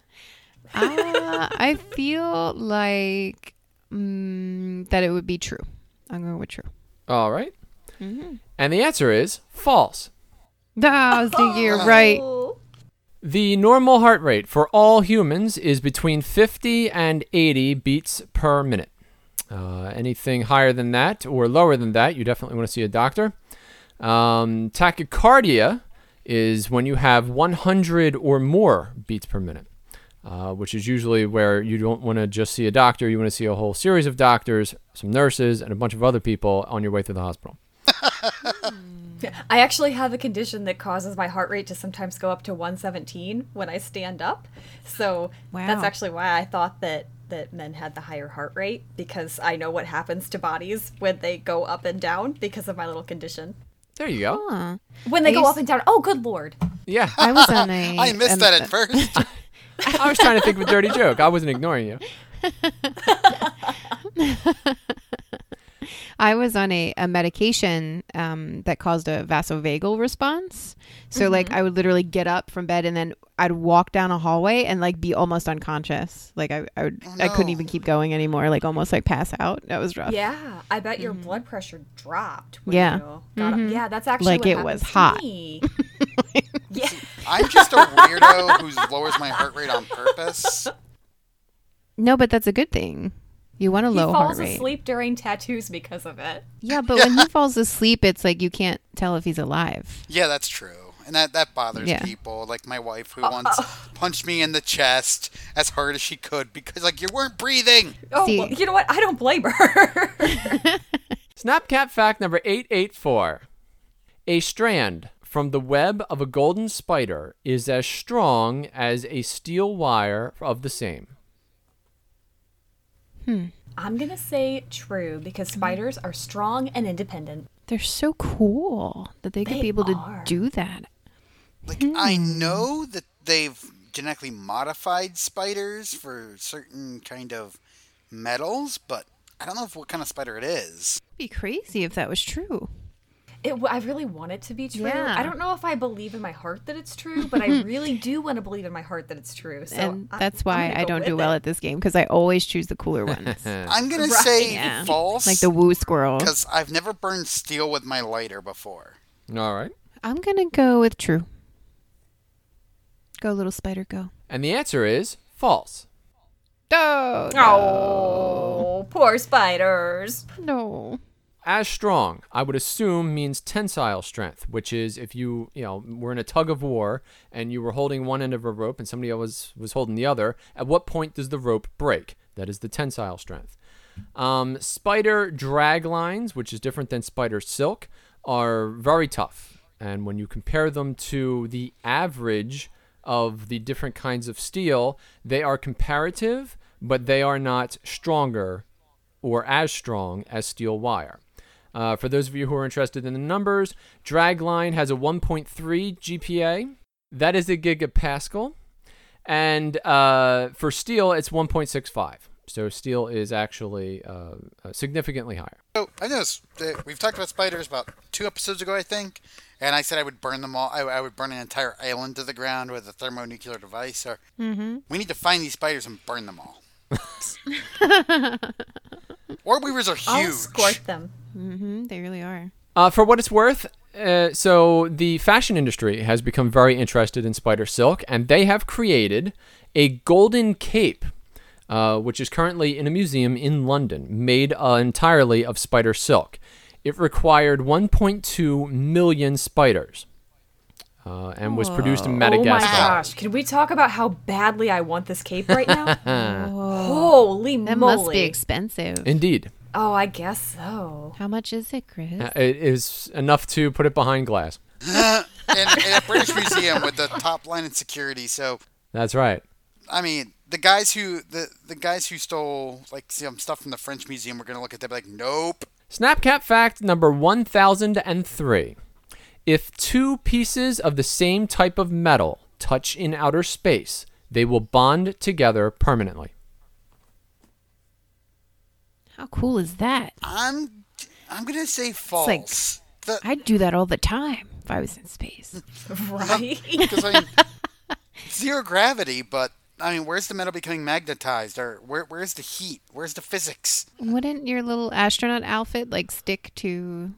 I feel like mm, that it would be true. I'm going with true. All right. Mm-hmm. And the answer is false. Oh, Stinky, you're right. Oh. The normal heart rate for all humans is between 50 and 80 beats per minute. Uh, anything higher than that or lower than that, you definitely want to see a doctor. Um, tachycardia is when you have 100 or more beats per minute, uh, which is usually where you don't want to just see a doctor. You want to see a whole series of doctors, some nurses, and a bunch of other people on your way through the hospital. I actually have a condition that causes my heart rate to sometimes go up to 117 when I stand up. So that's actually why I thought that that men had the higher heart rate because I know what happens to bodies when they go up and down because of my little condition. There you go. Huh. When they I go used- up and down. Oh, good lord. Yeah. I was on a. I missed um, that at first. I was trying to think of a dirty joke. I wasn't ignoring you. I was on a, a medication um, that caused a vasovagal response. So, like, mm-hmm. I would literally get up from bed and then I'd walk down a hallway and, like, be almost unconscious. Like, I, I, would, Oh, I couldn't even keep going anymore. Like, almost, like, pass out. That was rough. Yeah, I bet your mm-hmm. blood pressure dropped. When Yeah. You got up. Mm-hmm. Yeah, that's actually Like what it was hot. yeah. I'm just a weirdo who lowers my heart rate on purpose. No, but that's a good thing. You want a He low heart falls rate. asleep during tattoos because of it. Yeah, but when he falls asleep, it's like you can't tell if he's alive. Yeah, that's true. And that, that bothers Yeah. people, like my wife who once punched me in the chest as hard as she could because like you weren't breathing. Oh, See- well, you know what? I don't blame her. Snapcap fact number 884. A strand from the web of a golden spider is as strong as a steel wire of the same. Hmm. I'm gonna say true because spiders are strong and independent. They're so cool that they could They be able to do that. Like I hmm. know that they've genetically modified spiders for certain kind of metals, but I don't know if what kind of spider it is. It'd be crazy if that was true. It, w- I really want it to be true. Yeah. I don't know if I believe in my heart that it's true, but I really do want to believe in my heart that it's true. So and I- that's I'm why I don't do well it. at this game because I always choose the cooler ones. I'm gonna Right. say Yeah. false, like the woo squirrel. because I've never burned steel with my lighter before. All right. I'm gonna go with true. Go little spider, go. And the answer is false. Oh, Oh, poor spiders. no. As strong, I would assume means tensile strength, which is if you, you know, were in a tug of war and you were holding one end of a rope and somebody else was holding the other, at what point does the rope break? That is the tensile strength. Um, spider drag lines, which is different than spider silk, are very tough. And when you compare them to the average of the different kinds of steel, they are comparative, but they are not stronger or as strong as steel wire. Uh, for those of you who are interested in the numbers, Dragline has a 1.3 GPA. That is a gigapascal. And uh, for steel, it's 1.65. So steel is actually uh, significantly higher. So I noticed that we've talked about spiders about two episodes ago, I think, and I said I would burn them all. I, I would burn an entire island to the ground with a thermonuclear device. Or we need to find these spiders and burn them all. Orb weavers are I'll huge. squirt them. Mm-hmm, they really are. Uh, for what it's worth, uh, so the fashion industry has become very interested in spider silk, and they have created a golden cape, uh, which is currently in a museum in London, made uh, entirely of spider silk. It required 1.2 million spiders, uh, and was produced in Madagascar. Oh my gosh! Can we talk about how badly I want this cape right now? Holy That moly! must be expensive. Indeed, oh, I guess so. How much is it, Chris? Uh, it is enough to put it behind glass. in, in a British museum with the top line in security. So That's right. I mean, the guys who the the guys who stole like some stuff from the French museum were gonna look at that and be like, nope. Snapcap fact number 1003. If two pieces of the same type of metal touch in outer space, they will bond together permanently. How cool is that? I'm I'm gonna say false. like- The- I'd do that all the time if I was in space. Right? Because I mean, zero gravity, but I mean, where's the metal becoming magnetized, or where where's the heat? Where's the physics? Wouldn't your little astronaut outfit like stick to?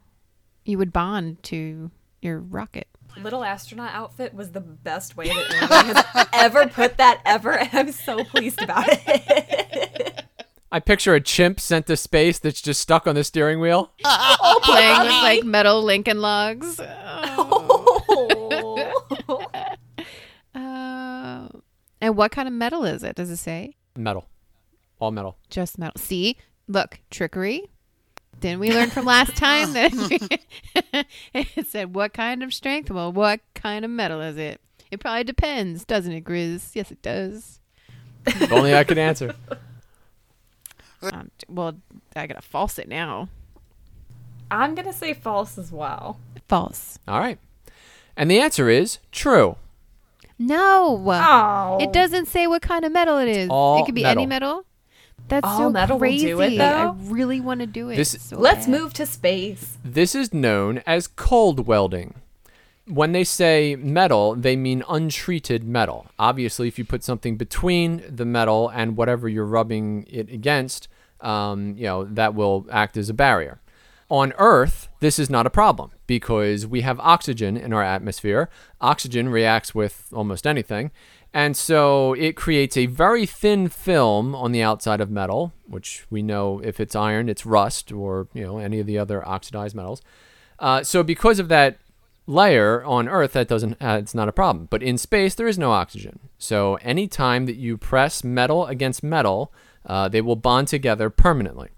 You would bond to your rocket. Little astronaut outfit was the best way that anyone has ever put that ever, and I'm so pleased about it. I picture a chimp sent to space that's just stuck on the steering wheel. All Playing with like metal Lincoln logs. And what kind of metal is it? Does it say? Metal. All metal. Just metal. See, look, trickery. Didn't we learn from last time that it said what kind of strength? Well, what kind of metal is it? It probably depends, doesn't it, Grizz? Yes, it does. If only I could answer. Um, well, I gotta false it now. I'm gonna say false as well. False. All right. And the answer is true. No. Oh, It doesn't say what kind of metal it is. all it could be metal. any metal. That's All so metal will crazy. do it, I really want to do it. This- so Let's bad. move to space. This is known as cold welding. When they say metal, they mean untreated metal. Obviously, if you put something between the metal and whatever you're rubbing it against, um, you know, that will act as a barrier. On Earth, this is not a problem because we have oxygen in our atmosphere. Oxygen reacts with almost anything. And so it creates a very thin film on the outside of metal, which we know if it's iron, it's rust or, you know, any of the other oxidized metals. Uh, so because of that layer on Earth, that doesn't uh, it's not a problem. But in space, there is no oxygen. So any time that you press metal against metal, uh, they will bond together permanently.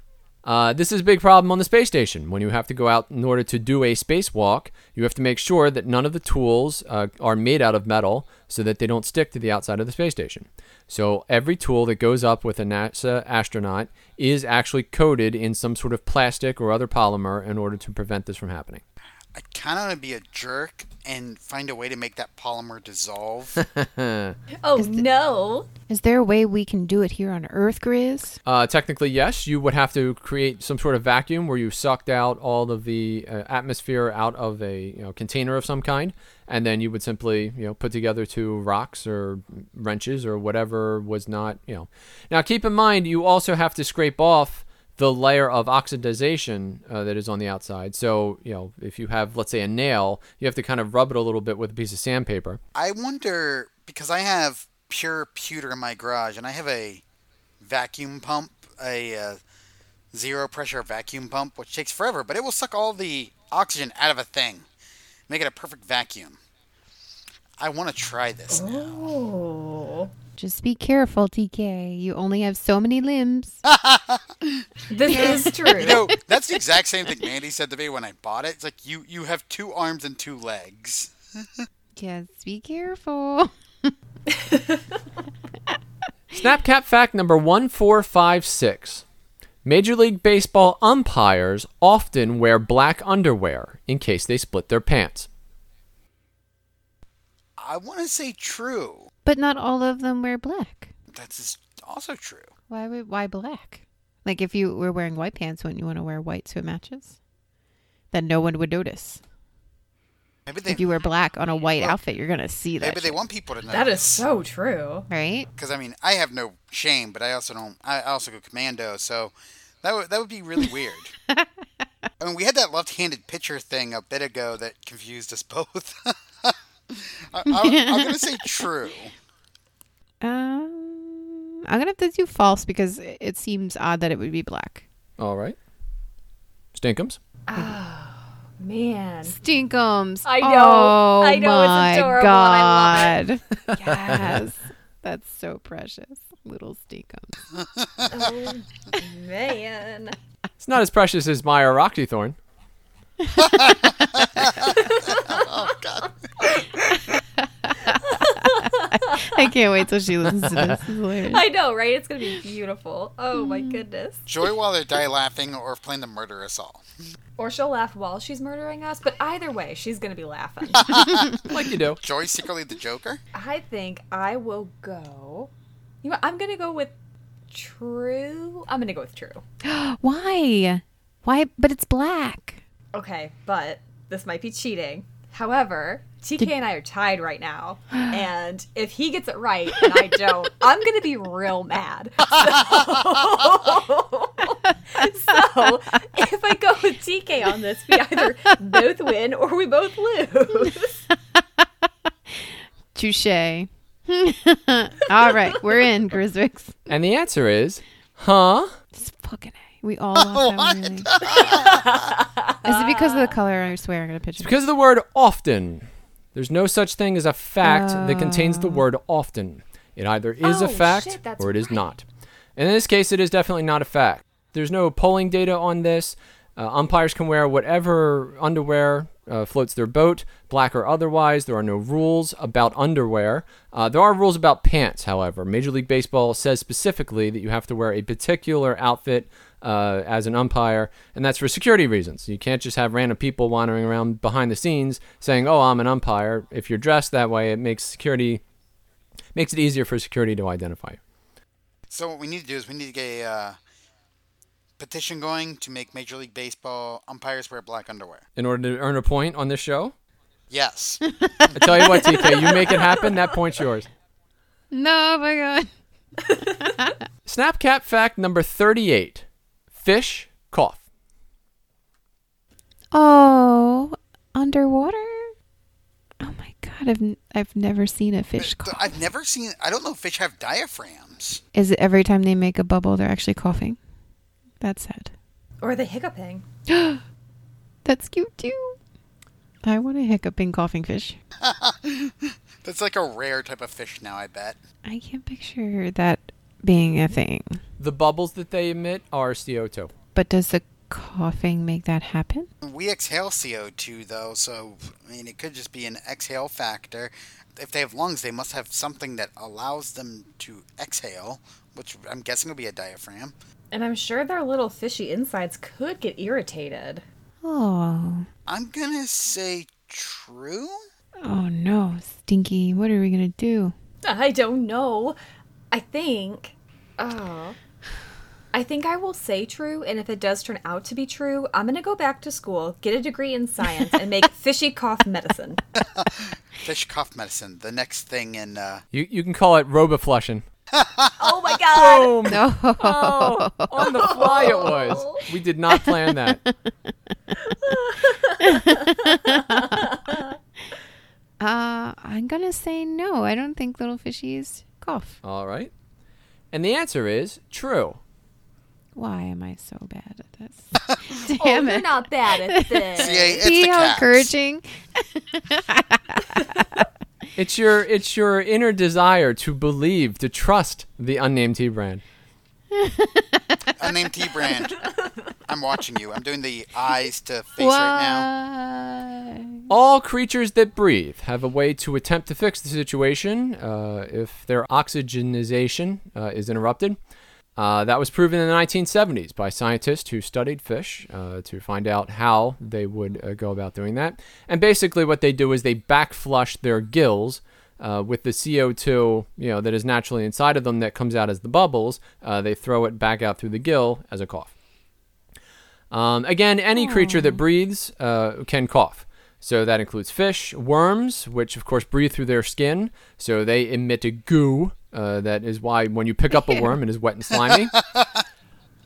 Uh, this is a big problem on the space station. When you have to go out in order to do a spacewalk, you have to make sure that none of the tools uh, are made out of metal so that they don't stick to the outside of the space station. So every tool that goes up with a NASA astronaut is actually coated in some sort of plastic or other polymer in order to prevent this from happening. I kind of want to be a jerk and find a way to make that polymer dissolve. Oh no! Is there a way we can do it here on Earth, Grizz? Uh, technically, yes. You would have to create some sort of vacuum where you sucked out all of the uh, atmosphere out of a you know, container of some kind, and then you would simply you know put together two rocks or wrenches or whatever was not you know. Now, keep in mind you also have to scrape off the layer of oxidization uh, that is on the outside. So you know if you have let's say a nail, you have to kind of rub it a little bit with a piece of sandpaper. I wonder because I have pure pewter in my garage and I have a vacuum pump, a uh, zero pressure vacuum pump, which takes forever, but it will suck all the oxygen out of a thing, make it a perfect vacuum. I want to try this now. Just be careful, TK. You only have so many limbs. this is true. You know, that's the exact same thing Mandy said to me when I bought it. It's like you you have two arms and two legs. Just be careful. Snapcap fact number 1456. Major League Baseball umpires often wear black underwear in case they split their pants. I want to say true. But not all of them wear black. That's also true. Why would why black? Like if you were wearing white pants, wouldn't you want to wear white so it matches? Then no one would notice. Maybe they If you wear black on a white Well, outfit, you're gonna see that. maybe they shit, want people to know. That is so true. right. because I mean I have no shame, but I also don't. I also go commando, so that would that would be really weird. I mean, we had that left-handed pitcher thing a bit ago that confused us both. I, I, I'm gonna say true. Um, I'm gonna have to do false because it it seems odd that it would be black. All right. Stinkums. Oh man. Stinkums. I know. Oh I know, it's my adorable and I god. yes. That's so precious. Little stinkums. Oh man. It's not as precious as Maya Rockthorn. I can't wait till she listens to this. It's. I know, right? It's gonna be beautiful. Oh my mm. goodness. Joy while they die laughing, or plan to murder us all. Or she'll laugh while she's murdering us, but either way, she's gonna be laughing. Like you do. Joy secretly the Joker. I think I will go. You know, I'm gonna go with true. I'm gonna go with true. Why? Why? But it's black. Okay, but this might be cheating. However, TK and I are tied right now, and if he gets it right and I don't, I'm gonna be real mad. So, so if I go with TK on this, we either both win or we both lose. Touche. All right, we're in Griswicks. And the answer is, huh? It's fucking A. We all lost that one. really. Is it because of the color? I swear I'm gonna pitch It's it. because of the word often. There's no such thing as a fact that contains the word often. It either is a Oh, fact shit, that's or it is right. not. And in this case, it is definitely not a fact. There's no polling data on this. Uh, umpires can wear whatever underwear uh, floats their boat, black or otherwise. There are no rules about underwear. Uh, there are rules about pants, however. Major League Baseball says specifically that you have to wear a particular outfit uh, as an umpire, and that's for security reasons. You can't just have random people wandering around behind the scenes saying, "Oh, I'm an umpire." If you're dressed that way, it makes security makes it easier for security to identify you. So what we need to do is we need to get a uh, petition going to make Major League Baseball umpires wear black underwear. In order to earn a point on this show, Yes. I tell you what, TK, you make it happen. That point's yours. No, oh my god. Snapcap fact number 38: Fish cough. Oh, underwater. Oh my god, I've n- I've never seen a fish cough. I've never seen. I don't know if fish have diaphragms. Is it every time they make a bubble they're actually coughing? That's sad. Or the hiccuping. That's cute too. I want a hiccuping coughing fish. That's like a rare type of fish now. I bet. I can't picture that being a thing. The bubbles that they emit are CO2. But does the coughing make that happen? We exhale CO2 though, so I mean it could just be an exhale factor. If they have lungs, they must have something that allows them to exhale, which I'm guessing will be a diaphragm. And I'm sure their little fishy insides could get irritated. Oh. I'm gonna say true. Oh no, Stinky. What are we going to do? I don't know. I think. Oh. I think I will say true, and if it does turn out to be true, I'm gonna go back to school, get a degree in science, and make fishy cough medicine. Fish cough medicine, the next thing in uh, You you can call it roboflushing. Oh my god! Boom! No. Oh, on the fly it was. We did not plan that. Uh, I'm going to say no. I don't think little fishies cough. All right. And the answer is true. Why am I so bad at this? Oh, Damn you're not bad at this. CA. It's See the how cats. encouraging? It's your it's your inner desire to believe, to trust the unnamed tea brand. Unnamed T brand. I'm watching you. I'm doing the eyes to face right now. All creatures that breathe have a way to attempt to fix the situation uh, if their oxygenization uh, is interrupted. Uh, that was proven in the 1970s by scientists who studied fish uh, to find out how they would uh, go about doing that. And basically, what they do is they backflush their gills uh, with the CO2, you know, that is naturally inside of them that comes out as the bubbles. Uh, they throw it back out through the gill as a cough. Um, again, any creature that breathes uh, can cough. So that includes fish, worms, which of course breathe through their skin. So they emit a goo. Uh, that is why when you pick up a worm, it is wet and slimy.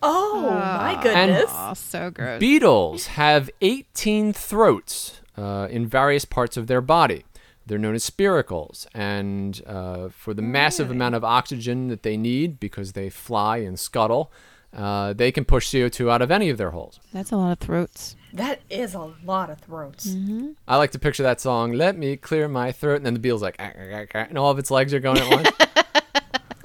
Oh my goodness. Oh, so gross. Beetles have 18 throats uh, in various parts of their body. They're known as spiracles, and uh, for the massive amount of oxygen that they need because they fly and scuttle, uh, they can push CO2 out of any of their holes. That's a lot of throats. that is a lot of throats. I like to picture that song, Let Me Clear My Throat, and then the beetle's like, "Ah, ah, ah, ah," and all of its legs are going at once.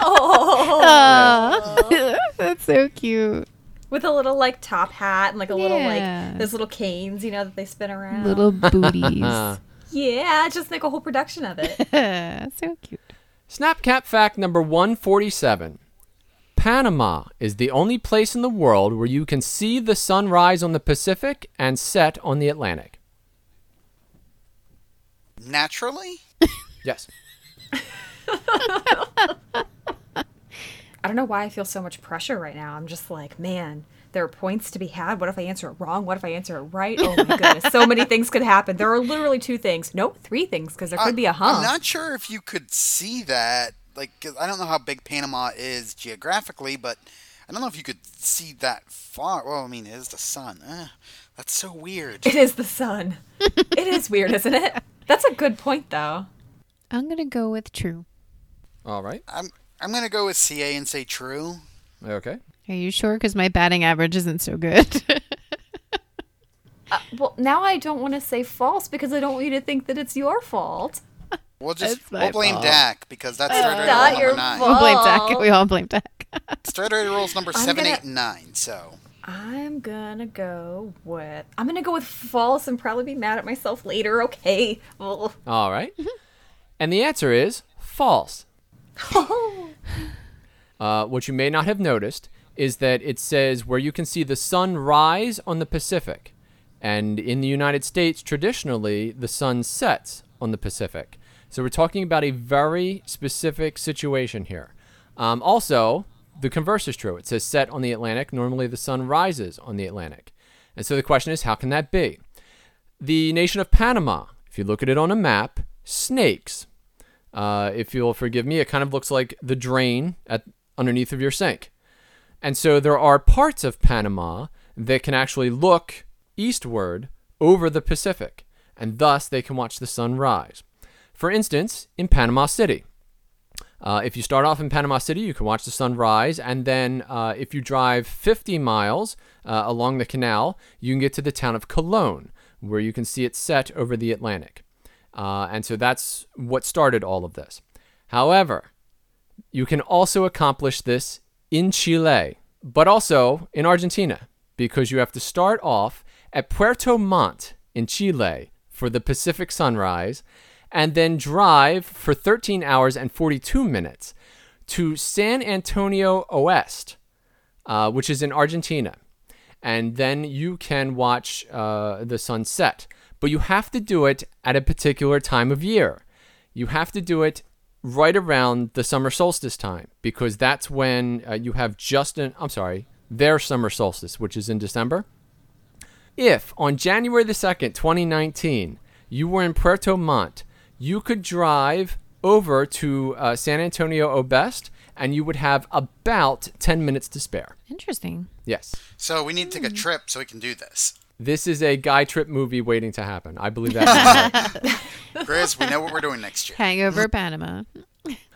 Oh That's so cute. With a little like top hat and like a little like those little canes, you know, that they spin around. Little booties. Yeah, just make a whole production of it. so cute. Snapcap fact number 147. Panama is the only place in the world where you can see the sun rise on the Pacific and set on the Atlantic. Naturally? Yes. I don't know why I feel so much pressure right now. I'm just like, man, there are points to be had. What if I answer it wrong? What if I answer it right? Oh my goodness, so many things could happen. There are literally two things. Nope, three things because there could be a hump. I'm not sure if you could see that. Like, 'cause I don't know how big Panama is geographically, but I don't know if you could see that far. Well, I mean, it is the sun. Eh, that's so weird. It is the sun. it is weird, isn't it? That's a good point, though. I'm gonna go with true. All right. I'm I'm gonna go with CA and say true. Okay. Are you sure? Because my batting average isn't so good. Well, now I don't want to say false because I don't want you to think that it's your fault. We'll just we'll blame fault. Dak because that's Starter rule not number your nine. fault. we blame Dak. We all blame Dak. Starter rules number I'm seven, gonna- eight, and nine. So I'm gonna go with. I'm gonna go with false and probably be mad at myself later. Okay. Well, All right. and the answer is false. Uh, what you may not have noticed is that it says where you can see the sun rise on the Pacific. And in the United States, traditionally, the sun sets on the Pacific. So we're talking about a very specific situation here. Um, also, the converse is true. It says set on the Atlantic. Normally, the sun rises on the Atlantic. And so the question is, how can that be? The nation of Panama, if you look at it on a map, snakes. Uh, if you'll forgive me, it kind of looks like the drain at underneath of your sink. And so there are parts of Panama that can actually look eastward over the Pacific, and thus they can watch the sun rise. For instance, in Panama City. Uh, if you start off in Panama City, you can watch the sun rise, and then uh, if you drive 50 miles uh, along the canal, you can get to the town of Colón, where you can see it set over the Atlantic. Uh, and so that's what started all of this. However, you can also accomplish this in Chile, but also in Argentina. because you have to start off at Puerto Montt in Chile for the Pacific sunrise and then drive for 13 hours and 42 minutes to San Antonio Oeste, uh, which is in Argentina. And then you can watch uh, the sunset. But you have to do it at a particular time of year. You have to do it right around the summer solstice time because that's when uh, you have just an, I'm sorry, their summer solstice, which is in December. If on January the 2nd, 2019, you were in Puerto Montt, you could drive over to uh, San Antonio Obest and you would have about 10 minutes to spare. Interesting. Yes. So we need to take a trip so we can do this. This is a guy trip movie waiting to happen. I believe that. Chris, we know what we're doing next year. Hangover Panama.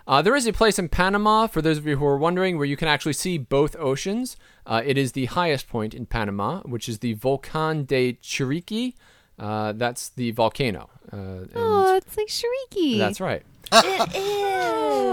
Uh, there is a place in Panama, for those of you who are wondering, where you can actually see both oceans. Uh, it is the highest point in Panama, which is the Volcan de Chiriqui. Uh, that's the volcano. Uh, Oh, it's like Chiriqui. that's right.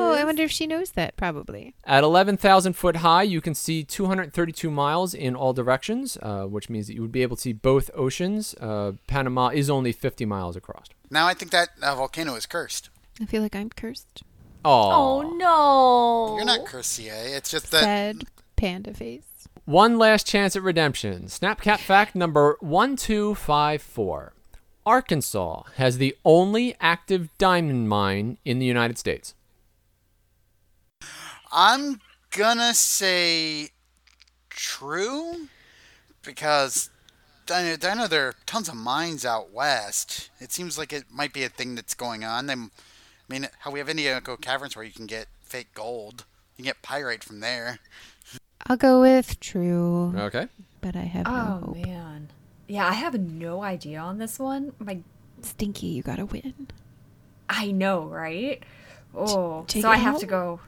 Oh, I wonder if she knows that. Probably. At 11,000 foot high, you can see 232 miles in all directions, uh, which means that you would be able to see both oceans. Uh, Panama is only 50 miles across. Now I think that uh, volcano is cursed. I feel like I'm cursed. Oh, no. You're not cursed, CA. It's just that Sad panda face. One last chance at redemption. Snapcap fact number 1254. Arkansas has the only active diamond mine in the United States. I'm gonna say true because I know, I know there are tons of mines out west. It seems like it might be a thing that's going on. Them, I mean, how we have Indianapolis caverns where you can get fake gold. You can get pyrite from there. I'll go with true, Okay. but I have no Oh hope. man. Yeah, I have no idea on this one. My Stinky, you gotta win. I know, right? Oh, take so I have home? to go.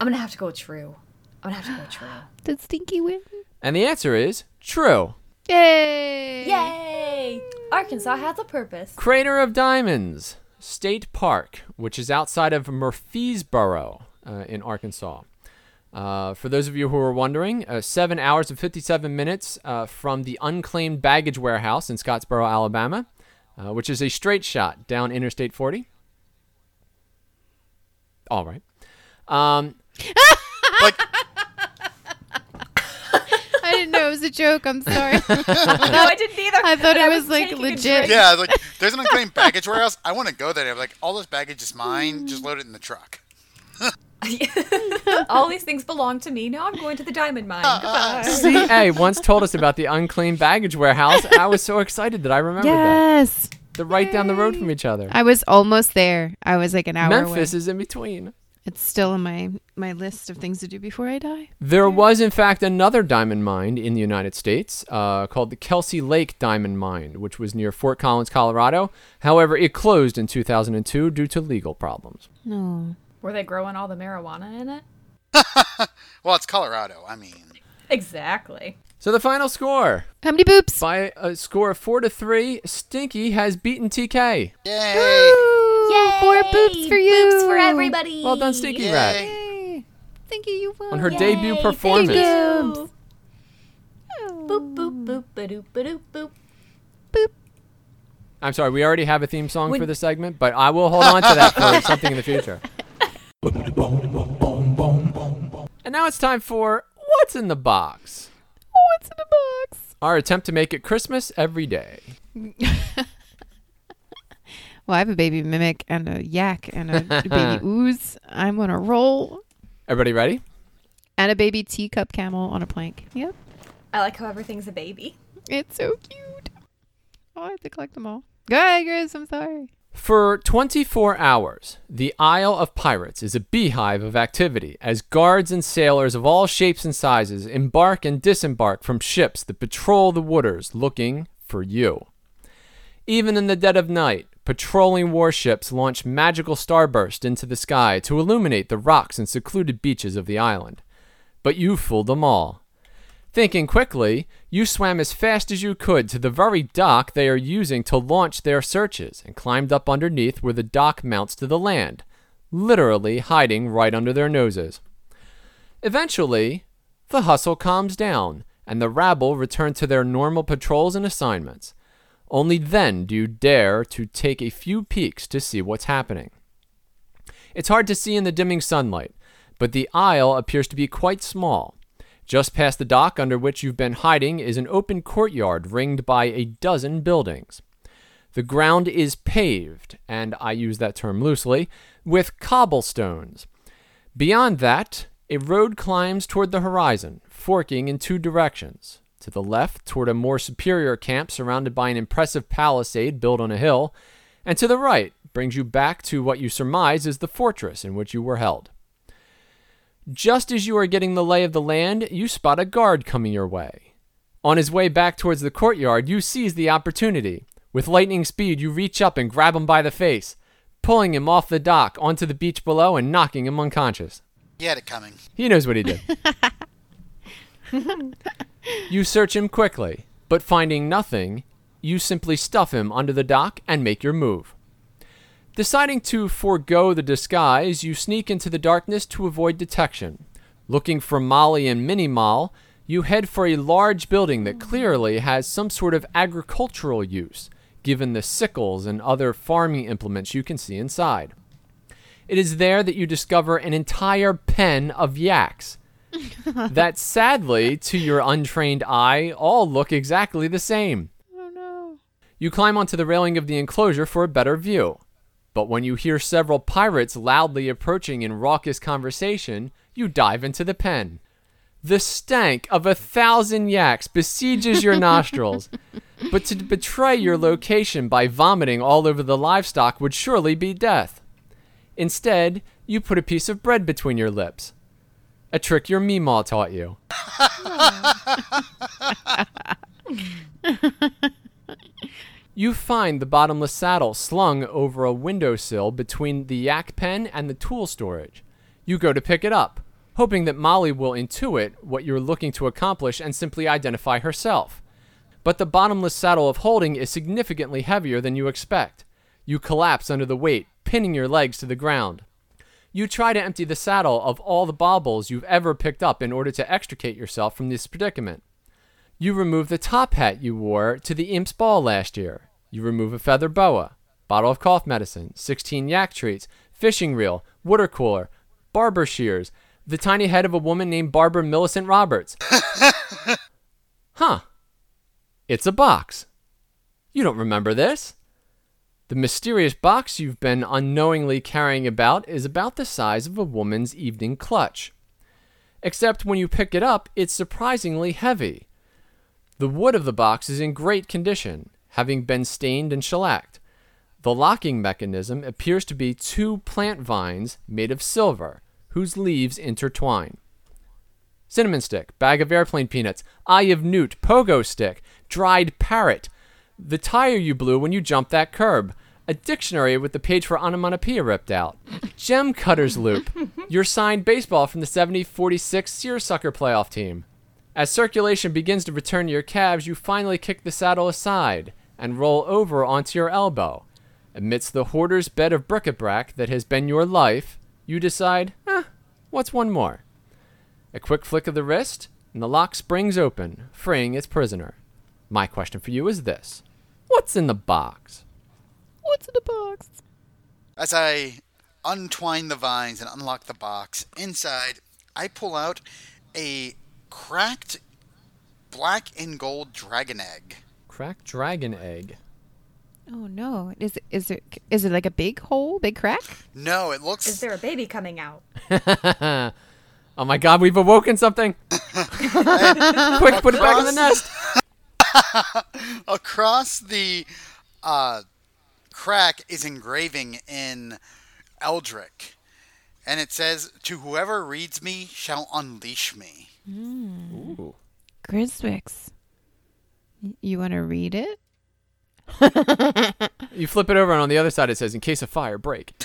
I'm gonna have to go true. I'm gonna have to go true. Did Stinky win? And the answer is true. Yay! Yay! Arkansas has a purpose. Crater of Diamonds State Park, which is outside of Murfreesboro uh, in Arkansas. Uh, for those of you who are wondering, uh, seven hours and 57 minutes uh, from the unclaimed baggage warehouse in Scottsboro, Alabama, uh, which is a straight shot down Interstate 40. All right. Um, Like, I didn't know it was a joke. I'm sorry. no, I didn't either. I thought And it was, like, legit. yeah, like there's an unclaimed baggage warehouse. I want to go there. Like all this baggage is mine. Just load it in the truck. All these things belong to me. Now I'm going to the diamond mine. Goodbye. CA once told us about the unclean baggage warehouse, and I was so excited that I remembered that. yes. They're right down the road from each other. I was almost there. I was like an hour Memphis away. is in between. It's still on my my list of things to do before I die. There was, in fact, another diamond mine in the United States uh, called the Kelsey Lake Diamond Mine, which was near Fort Collins, Colorado. However, it closed in 2002 due to legal problems. No. Were they growing all the marijuana in it? Well, it's Colorado. I mean, Exactly. So the final score, How many boops? by a uh, score of four to three, Stinky has beaten TK. yay! Yay! Four boops for you. Boops for everybody. Well done, Stinky Rat, Yay. Yay. Thank you. You won. on her debut performance. you. Boop boop boop ba doop ba doop boop. Boop. I'm sorry, we already have a theme song When- for this segment, but I will hold on to that for something in the future. And now it's time for What's in the Box? What's in the box? Our attempt to make it Christmas every day. Well, I have a baby mimic and a yak and a baby ooze. I'm on a roll. Everybody ready? And a baby teacup camel on a plank. Yep. I like how everything's a baby. It's so cute. Oh, I have to collect them all. Go ahead, Chris. I'm sorry. For 24 hours, the Isle of Pirates is a beehive of activity as guards and sailors of all shapes and sizes embark and disembark from ships that patrol the waters looking for you. Even in the dead of night, patrolling warships launch magical starbursts into the sky to illuminate the rocks and secluded beaches of the island. But you fooled them all. Thinking quickly, you swam as fast as you could to the very dock they are using to launch their searches and climbed up underneath where the dock mounts to the land, literally hiding right under their noses. Eventually, the hustle calms down and the rabble return to their normal patrols and assignments. Only then do you dare to take a few peeks to see what's happening. It's hard to see in the dimming sunlight, but the aisle appears to be quite small. Just past the dock under which you've been hiding is an open courtyard ringed by a dozen buildings. The ground is paved, and I use that term loosely, with cobblestones. Beyond that, a road climbs toward the horizon, forking in two directions. To the left, toward a more superior camp surrounded by an impressive palisade built on a hill, and to the right, brings you back to what you surmise is the fortress in which you were held. Just as you are getting the lay of the land, you spot a guard coming your way. On his way back towards the courtyard, you seize the opportunity. With lightning speed, you reach up and grab him by the face, pulling him off the dock onto the beach below and knocking him unconscious. He had it coming. He knows what he did. you search him quickly, but finding nothing, you simply stuff him under the dock and make your move. Deciding to forego the disguise, you sneak into the darkness to avoid detection. Looking for Molly and Minnie Moll, you head for a large building that clearly has some sort of agricultural use, given the sickles and other farming implements you can see inside. It is there that you discover an entire pen of yaks that sadly, to your untrained eye, all look exactly the same. Oh no. You climb onto the railing of the enclosure for a better view. But when you hear several pirates loudly approaching in raucous conversation, you dive into the pen. The stank of a thousand yaks besieges your nostrils. But to betray your location by vomiting all over the livestock would surely be death. Instead, you put a piece of bread between your lips. A trick your Meemaw taught you. you find the bottomless saddle slung over a windowsill between the yak pen and the tool storage. You go to pick it up, hoping that Molly will intuit what you're looking to accomplish and simply identify herself. But the bottomless saddle of holding is significantly heavier than you expect. You collapse under the weight, pinning your legs to the ground. You try to empty the saddle of all the baubles you've ever picked up in order to extricate yourself from this predicament. You remove the top hat you wore to the Imp's Ball last year. You remove a feather boa, bottle of cough medicine, 16 yak treats, fishing reel, water cooler, barber shears, the tiny head of a woman named Barbara Millicent Roberts. huh. It's a box. You don't remember this? The mysterious box you've been unknowingly carrying about is about the size of a woman's evening clutch. Except when you pick it up, it's surprisingly heavy. The wood of the box is in great condition, having been stained and shellacked. The locking mechanism appears to be two plant vines made of silver, whose leaves intertwine. Cinnamon stick, bag of airplane peanuts, eye of newt, pogo stick, dried parrot, the tire you blew when you jumped that curb, a dictionary with the page for onomatopoeia ripped out, gem cutter's loupe, your signed baseball from the 70-46 Seersucker playoff team. As circulation begins to return to your calves, you finally kick the saddle aside and roll over onto your elbow. Amidst the hoarder's bed of bric-a-brac that has been your life, you decide, eh, what's one more? A quick flick of the wrist, and the lock springs open, freeing its prisoner. My question for you is this What's in the box? What's in the box? As I untwine the vines and unlock the box, inside I pull out a cracked black and gold dragon egg. Cracked dragon egg. Oh no. Is it is it is it like a big hole, big crack? No, it looks Is there a baby coming out? oh my god, we've awoken something! Quick, put it back in the nest! across the uh, crack is engraving in Eldric, and it says, "To whoever reads me shall unleash me." Ooh. Griswix. You want to read it? You flip it over, and on the other side it says, "In case of fire, break."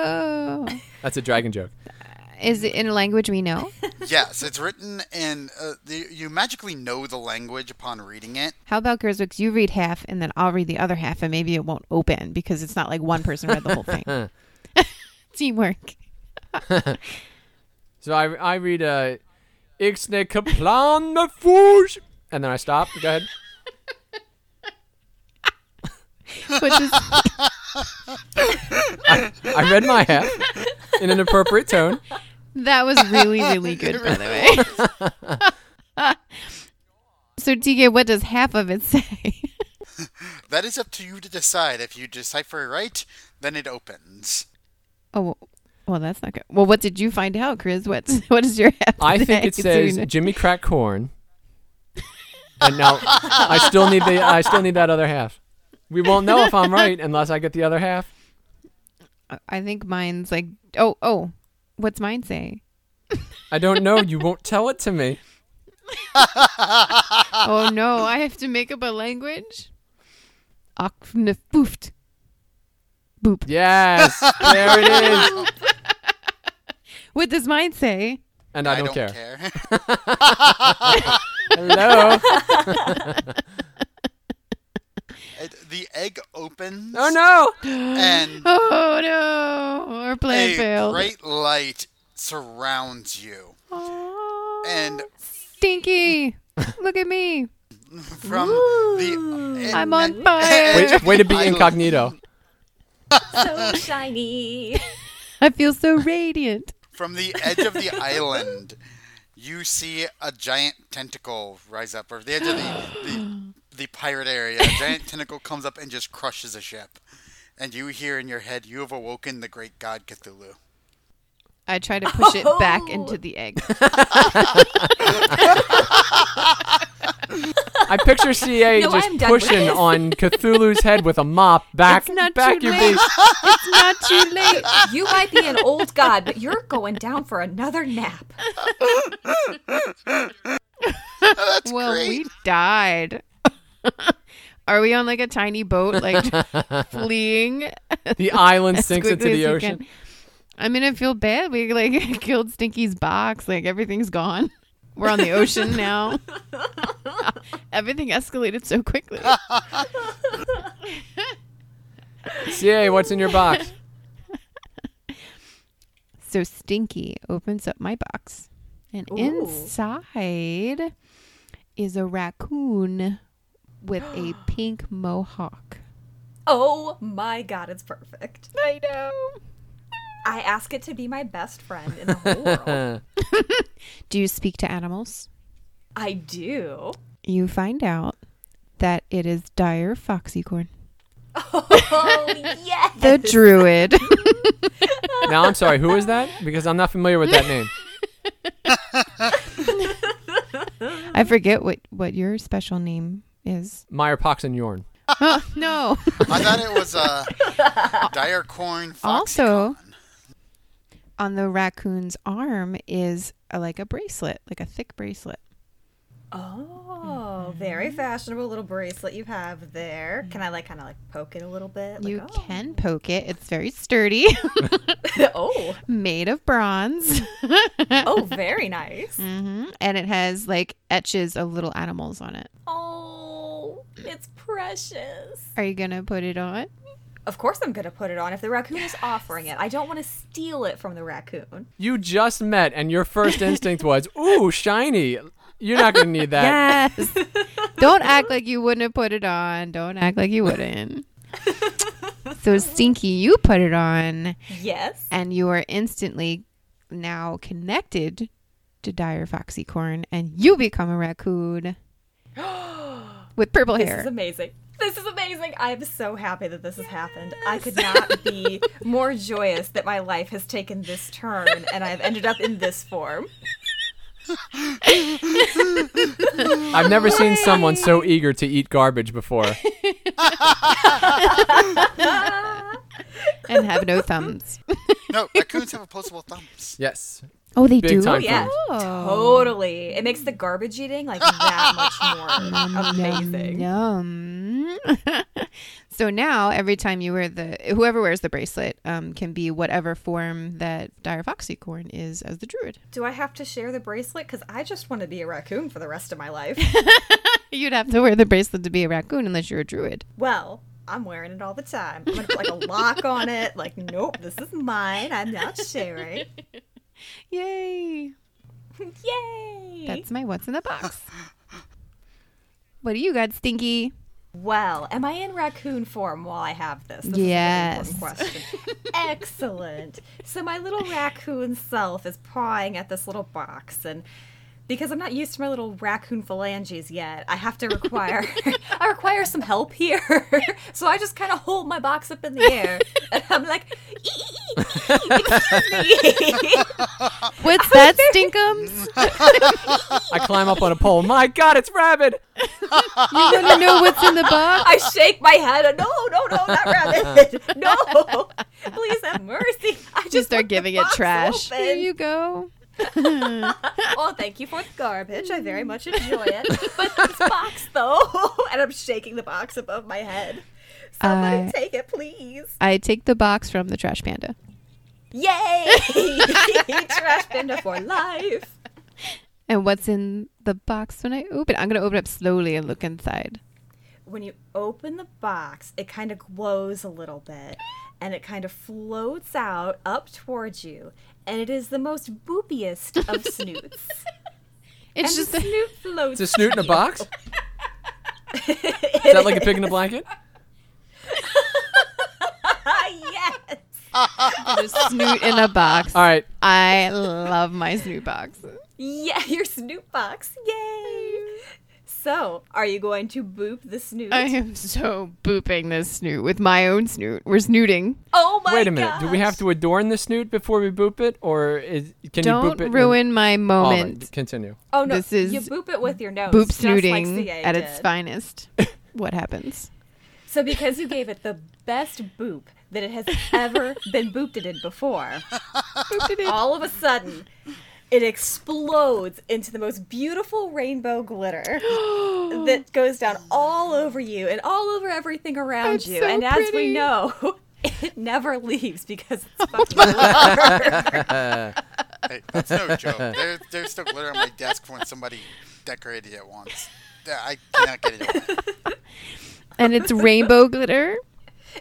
Oh. That's a dragon joke. Is it in a language we know? yes, it's written in. Uh, the, you magically know the language upon reading it. How about Griswix? You read half, and then I'll read the other half, and maybe it won't open because it's not like one person read the whole thing. Teamwork. So I, I read, uh, Ixne kaplan me fouche. And then I stop. Go ahead. Which is I read my half in an appropriate tone. that was really really good by the way. so TK, what does half of it say? That is up to you to decide. If you decipher it right, then it opens. Oh, well, that's not good. Well, what did you find out, Chris? What's what is your half? I think say? it So says you Jimmy crack corn. And now I still need the I still need that other half. We won't know if I'm right unless I get the other half. I think mine's like oh oh, what's mine say? I don't know. You won't tell it to me. oh no, I have to make up a language. Akfnefoofed. Boop. Yes, there it is. What does mine say? And I don't, don't care. care. Hello. It- the egg opens. Oh no. And Oh no, our plan a failed. bright light surrounds you. Aw, And Stinky, look at me. from the I'm on fire. Way, way to be Island. incognito. So shiny. I feel so radiant. From the edge of the island, you see a giant tentacle rise up, or the edge of the, the, the pirate area. A giant tentacle comes up and just crushes a ship. And you hear in your head, you have awoken the great god Cthulhu. I try to push it back into oh. the egg. I picture CA No, just I'm done with pushing on Cthulhu's head with a mop back It's not back too your late. beast. it's not too late. You might be an old god, but you're going down for another nap. That's well, great. we died. Are we on like a tiny boat, like fleeing? The island sinks into the ocean. can? I mean, I feel bad. We like killed Stinky's box. Like everything's gone. We're on the ocean now. Everything escalated so quickly. CA, what's in your box? So Stinky opens up my box, and Ooh. inside is a raccoon with a pink mohawk. Oh my god, it's perfect. I know. I ask it to be my best friend in the whole world. Do you speak to animals? I do. You find out that it is Dire Foxycorn, Oh yes. the druid. now I'm sorry, who is that? Because I'm not familiar with that name. I forget what what your special name is. Meyer Pox and Yorn. Oh no! I thought it was uh, dire corn. Also- Foxycon. On the raccoon's arm is a, like a bracelet, like a thick bracelet. Oh, very fashionable little bracelet you have there. Can I like kind of like poke it a little bit? Like, you oh. can poke it. It's very sturdy, oh, made of bronze. oh, very nice. hmm And it has like etches of little animals on it. Oh, it's precious. Are you gonna put it on? Of course, I'm gonna put it on if the raccoon is offering it. I don't want to steal it from the raccoon. You just met, and your first instinct was, "Ooh, shiny." You're not gonna need that. Yes. Don't act like you wouldn't have put it on. Don't act like you wouldn't. so Stinky, you put it on, Yes. and you are instantly now connected to Dire Foxycorn, and you become a raccoon with purple This hair. This is amazing. This is amazing. I'm so happy that this has happened. I could not be more joyous that my life has taken this turn and I've ended up in this form. I've never seen someone so eager to eat garbage before. and have no thumbs. No, raccoons have opposable thumbs. Yes. Oh, they Big do. time Yeah. Oh. Totally. It makes the garbage eating like that much more amazing. Yum. so now every time you wear the whoever wears the bracelet um, can be whatever form that Dire Foxycorn is as the druid. Do I have to share the bracelet? Because I just want to be a raccoon for the rest of my life. You'd have to wear the bracelet to be a raccoon unless you're a druid. well, I'm wearing it all the time. I'm going to put like a lock on it. Like, nope, this is mine. I'm not sharing. Yay. Yay! That's my what's in the box. What do you got, Stinky? Well, am I in raccoon form while I have this? This Yes. is a very important question. Excellent. So my little raccoon self is pawing at this little box and because I'm not used to my little raccoon phalanges yet, I have to require I require some help here. so I just kind of hold my box up in the air and I'm like, excuse me. What's that, Stinkums? I climb up on a pole. My God, it's rabid. You want to know what's in the box? I shake my head. No, no, no, not rabbit. No, please have mercy. I just Just start giving it trash. open. Here you go. Oh, thank you for the garbage. I very much enjoy it. But this box, though, and I'm shaking the box above my head. Somebody I- take it, please. I take the box from the trash panda. Yay! Trash panda for life. And what's in the box when I open it? I'm going to open it up slowly and look inside. When you open the box, it kind of glows a little bit, and it kind of floats out up towards you, and it is the most boopiest of snoots. It's and just the a, snoot floats. It's a snoot in a box. Is that like a pig in a blanket? yes. a snoot in a box. All right. I love my snoot box. Yeah, your snoot box. Yay. So, are you going to boop the snoot? I am so booping this snoot with my own snoot. We're snooting. oh my god. Wait a minute. Do we have to adorn the snoot before we boop it, or is, can you Don't boop it? and- ruin my All right, moment. continue. Oh no, This is you boop it with your nose. Boop just like snooting CA at its did. finest. what happens? So because you gave it the best boop that it has ever been booped it in before, all of a sudden it explodes into the most beautiful rainbow glitter that goes down all over you and all over everything around It's you. so and as we know, it never leaves because it's fucking glitter. Hey, that's no joke. There, there's still glitter on my desk from when somebody decorated it once. I cannot get it away. And it's rainbow glitter.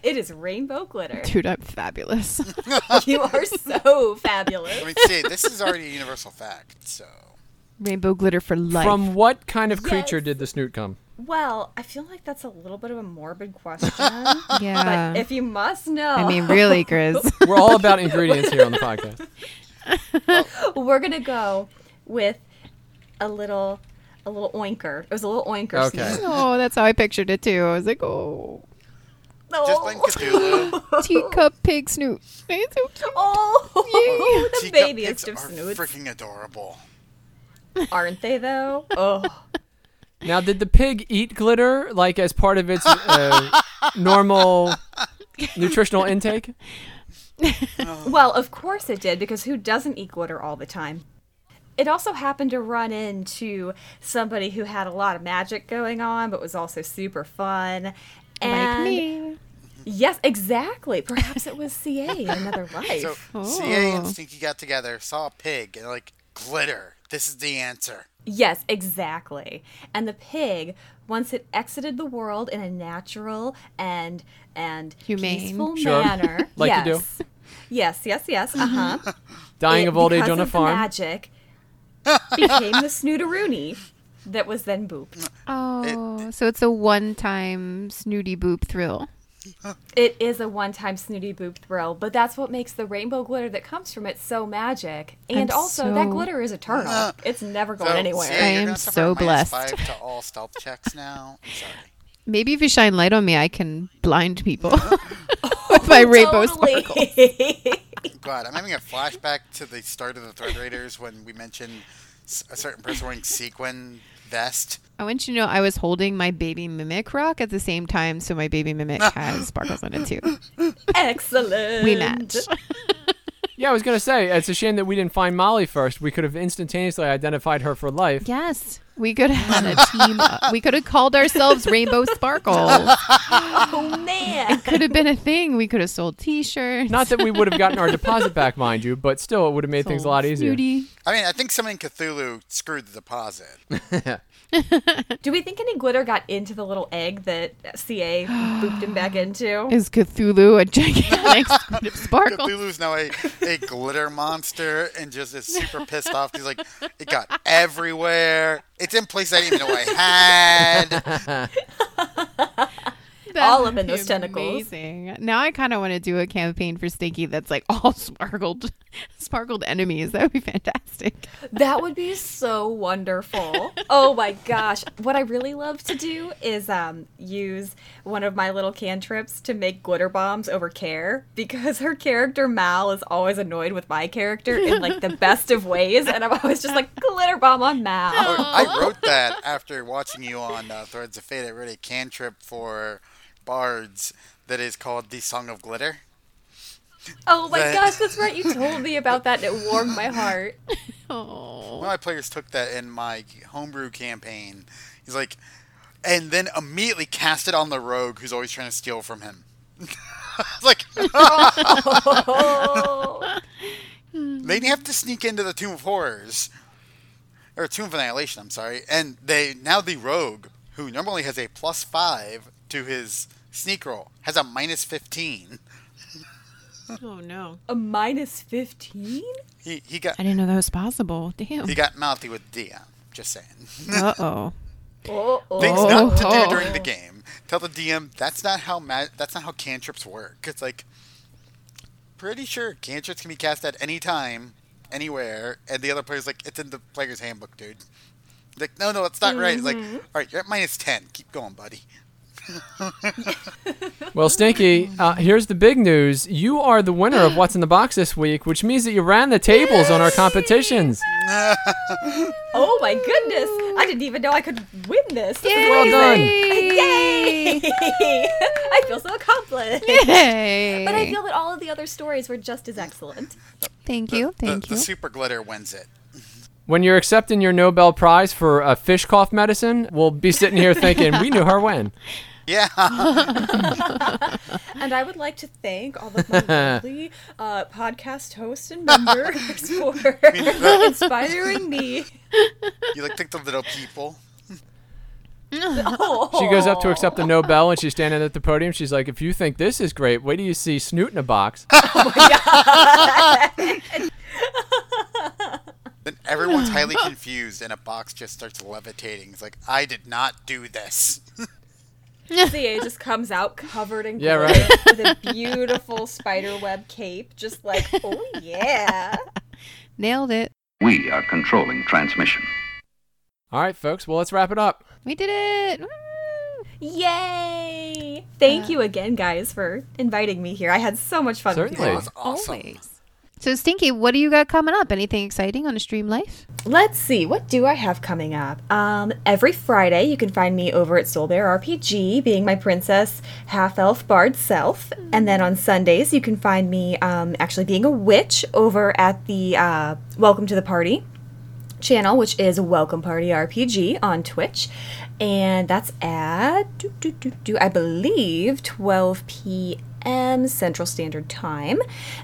It is rainbow glitter. Dude, I'm fabulous. You are so fabulous. I mean, see, this is already a universal fact. So rainbow glitter for life. From what kind of creature Yes. did the snoot come? Well, I feel like that's a little bit of a morbid question. yeah. But if you must know, I mean, really, Chris. We're all about ingredients here on the podcast. we're gonna go with a little, a little oinker. It was a little oinker. Okay. snoot. oh, that's how I pictured it too. I was like, oh, just like Cthulhu, teacup pig snoot. It's so cute. Oh, the teacup babiest pigs of are snoots, freaking adorable. aren't they? Though. Oh, Now, did the pig eat glitter like as part of its uh, normal nutritional intake? well, of course it did because who doesn't eat glitter all the time? It also happened to run into somebody who had a lot of magic going on, but was also super fun. Like me. Yes, exactly. Perhaps it was CA in another life. So CA Oh. and Stinky got together, saw a pig, and like, glitter. This is the answer. Yes, exactly. And the pig, once it exited the world in a natural and and Humane. peaceful Sure. manner, Like you do. yes, yes, yes, yes, uh huh. Dying of old age on a farm. magic became the snootaroony that was then booped. Oh, so it's a one-time snooty boop thrill. It is a one-time snooty boop thrill, but that's what makes the rainbow glitter that comes from it so magic. And I'm also, that glitter is eternal. It's never going So, anywhere. CA, I am so blessed. Five to all stealth checks now. Sorry. Maybe if you shine light on me, I can blind people with my oh, rainbow Totally. sparkle. God, I'm having a flashback to the start of the Thread Raiders when we mentioned a certain person wearing sequin vest. I want you to know I was holding my baby mimic rock at the same time, so my baby mimic has sparkles on it too. Excellent. We match. Yeah, I was gonna say it's a shame that we didn't find Molly first. We could have instantaneously identified her for life. Yes, we could have had a team. Up. We could have called ourselves Rainbow Sparkles. Oh man. It could have been a thing. We could have sold T-shirts. Not that we would have gotten our deposit back, mind you, but still, it would have made things a lot easier. Snooty. I mean, I think someone in Cthulhu screwed the deposit. Do we think any glitter got into the little egg that CA booped him back into? Is Cthulhu a gigantic squid sparkle? Cthulhu's now a, a glitter monster and just is super pissed off. He's like, it got everywhere. It's in places I didn't even know I had. All That up in those be tentacles. Amazing. Now I kind of want to do a campaign for Stinky that's like all sparkled, sparkled enemies. That would be fantastic. That would be so wonderful. Oh my gosh. What I really love to do is um, use one of my little cantrips to make glitter bombs over care because her character Mal is always annoyed with my character in like the best of ways. And I'm always just like, glitter bomb on Mal. I wrote that after watching you on uh, Threads of Fate. I wrote a cantrip for bards that is called the Song of Glitter. Oh my That- gosh, that's right. You told me about that and it warmed my heart. Oh, One of my players took that in my homebrew campaign. He's like, and then immediately cast it on the rogue who's always trying to steal from him. It's like Oh. they didn't have to sneak into the Tomb of Horrors or Tomb of Annihilation. I'm sorry, and they now the rogue who normally has a plus five to his sneak roll has a minus fifteen. oh no! A minus 15? He he got I didn't know that was possible. Damn. he got mouthy with DM. Just saying. Uh oh. Oh, oh. Things not to do during the game. Tell the DM that's not how ma- that's not how cantrips work. It's like pretty sure cantrips can be cast at any time, anywhere, and the other player's like, it's in the player's handbook, dude. Like, no, no, it's not right. It's like, all right, you're at minus ten. Keep going, buddy. Well, Stinky, uh, here's the big news. You are the winner of What's in the Box this week, which means that you ran the tables on our competitions. Oh my goodness! I didn't even know I could win this. This is Well done. Yay! I feel so accomplished. Yay! But I feel that all of the other stories were just as excellent. Thank you. Thank the, you. The super glitter wins it. When you're accepting your Nobel Prize for a fish cough medicine, we'll be sitting here thinking, we knew her when. Yeah. And I would like to thank all of my lovely uh, podcast hosts and members for inspiring me. you like think the little people. Oh. She goes up to accept the Nobel and she's standing at the podium. She's like, if you think this is great, wait till you see Snoot in a box. Oh my god! Then everyone's highly confused, and a box just starts levitating. It's like, I did not do this. CA just comes out covered in Yeah, glitter right. with a beautiful spider web cape, just like, oh yeah. Nailed it. We are controlling transmission. All right, folks. Well, let's wrap it up. We did it. Woo. Yay! Thank uh, you again, guys, for inviting me here. I had so much fun with you. Certainly. all. That's awesome. Always. So Stinky, what do you got coming up? Anything exciting on a Stream Life? Let's see, what do I have coming up? Um, every Friday, you can find me over at Soul Bear RPG, being my princess, half elf bard self. And then on Sundays, you can find me um, actually being a witch over at the uh, Welcome to the Party channel, which is Welcome Party RPG on Twitch. And that's at, do, do, do, I believe, 12 p.m. Central Standard Time.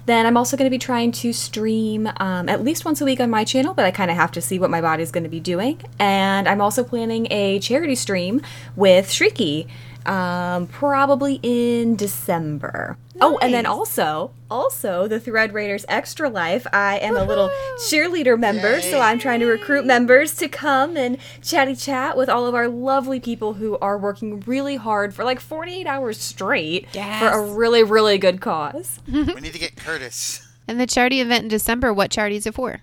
Then I'm also going to be trying to stream um, at least once a week on my channel, but I kind of have to see what my body's going to be doing. And I'm also planning a charity stream with Shrieky. Um, probably in December. Oh, and then also, also the Thread Raiders Extra Life. I am a little cheerleader member, so I'm trying to recruit members to come and chatty chat with all of our lovely people who are working really hard for like 48 hours straight for a really, really good cause. we need to get Curtis. And the charity event in December, what charity is it for?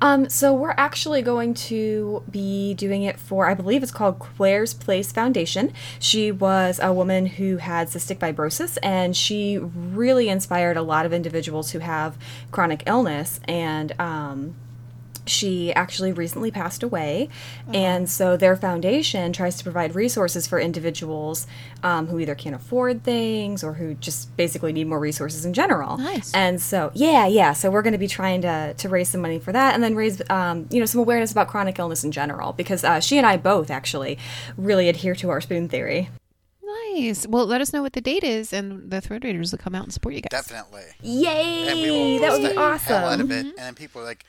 Um, so we're actually going to be doing it for, I believe it's called Claire's Place Foundation. She was a woman who had cystic fibrosis, and she really inspired a lot of individuals who have chronic illness. And um, she actually recently passed away, and so their foundation tries to provide resources for individuals um, who either can't afford things or who just basically need more resources in general. Nice. And so, yeah, yeah. So we're going to be trying to to raise some money for that, and then raise um, you know some awareness about chronic illness in general, because uh, she and I both actually really adhere to our spoon theory. Nice. Well, let us know what the date is, and the Thread Raiders will come out and support you guys. Definitely. Yay! And we will that would be the hell out awesome. of it. And then people are like,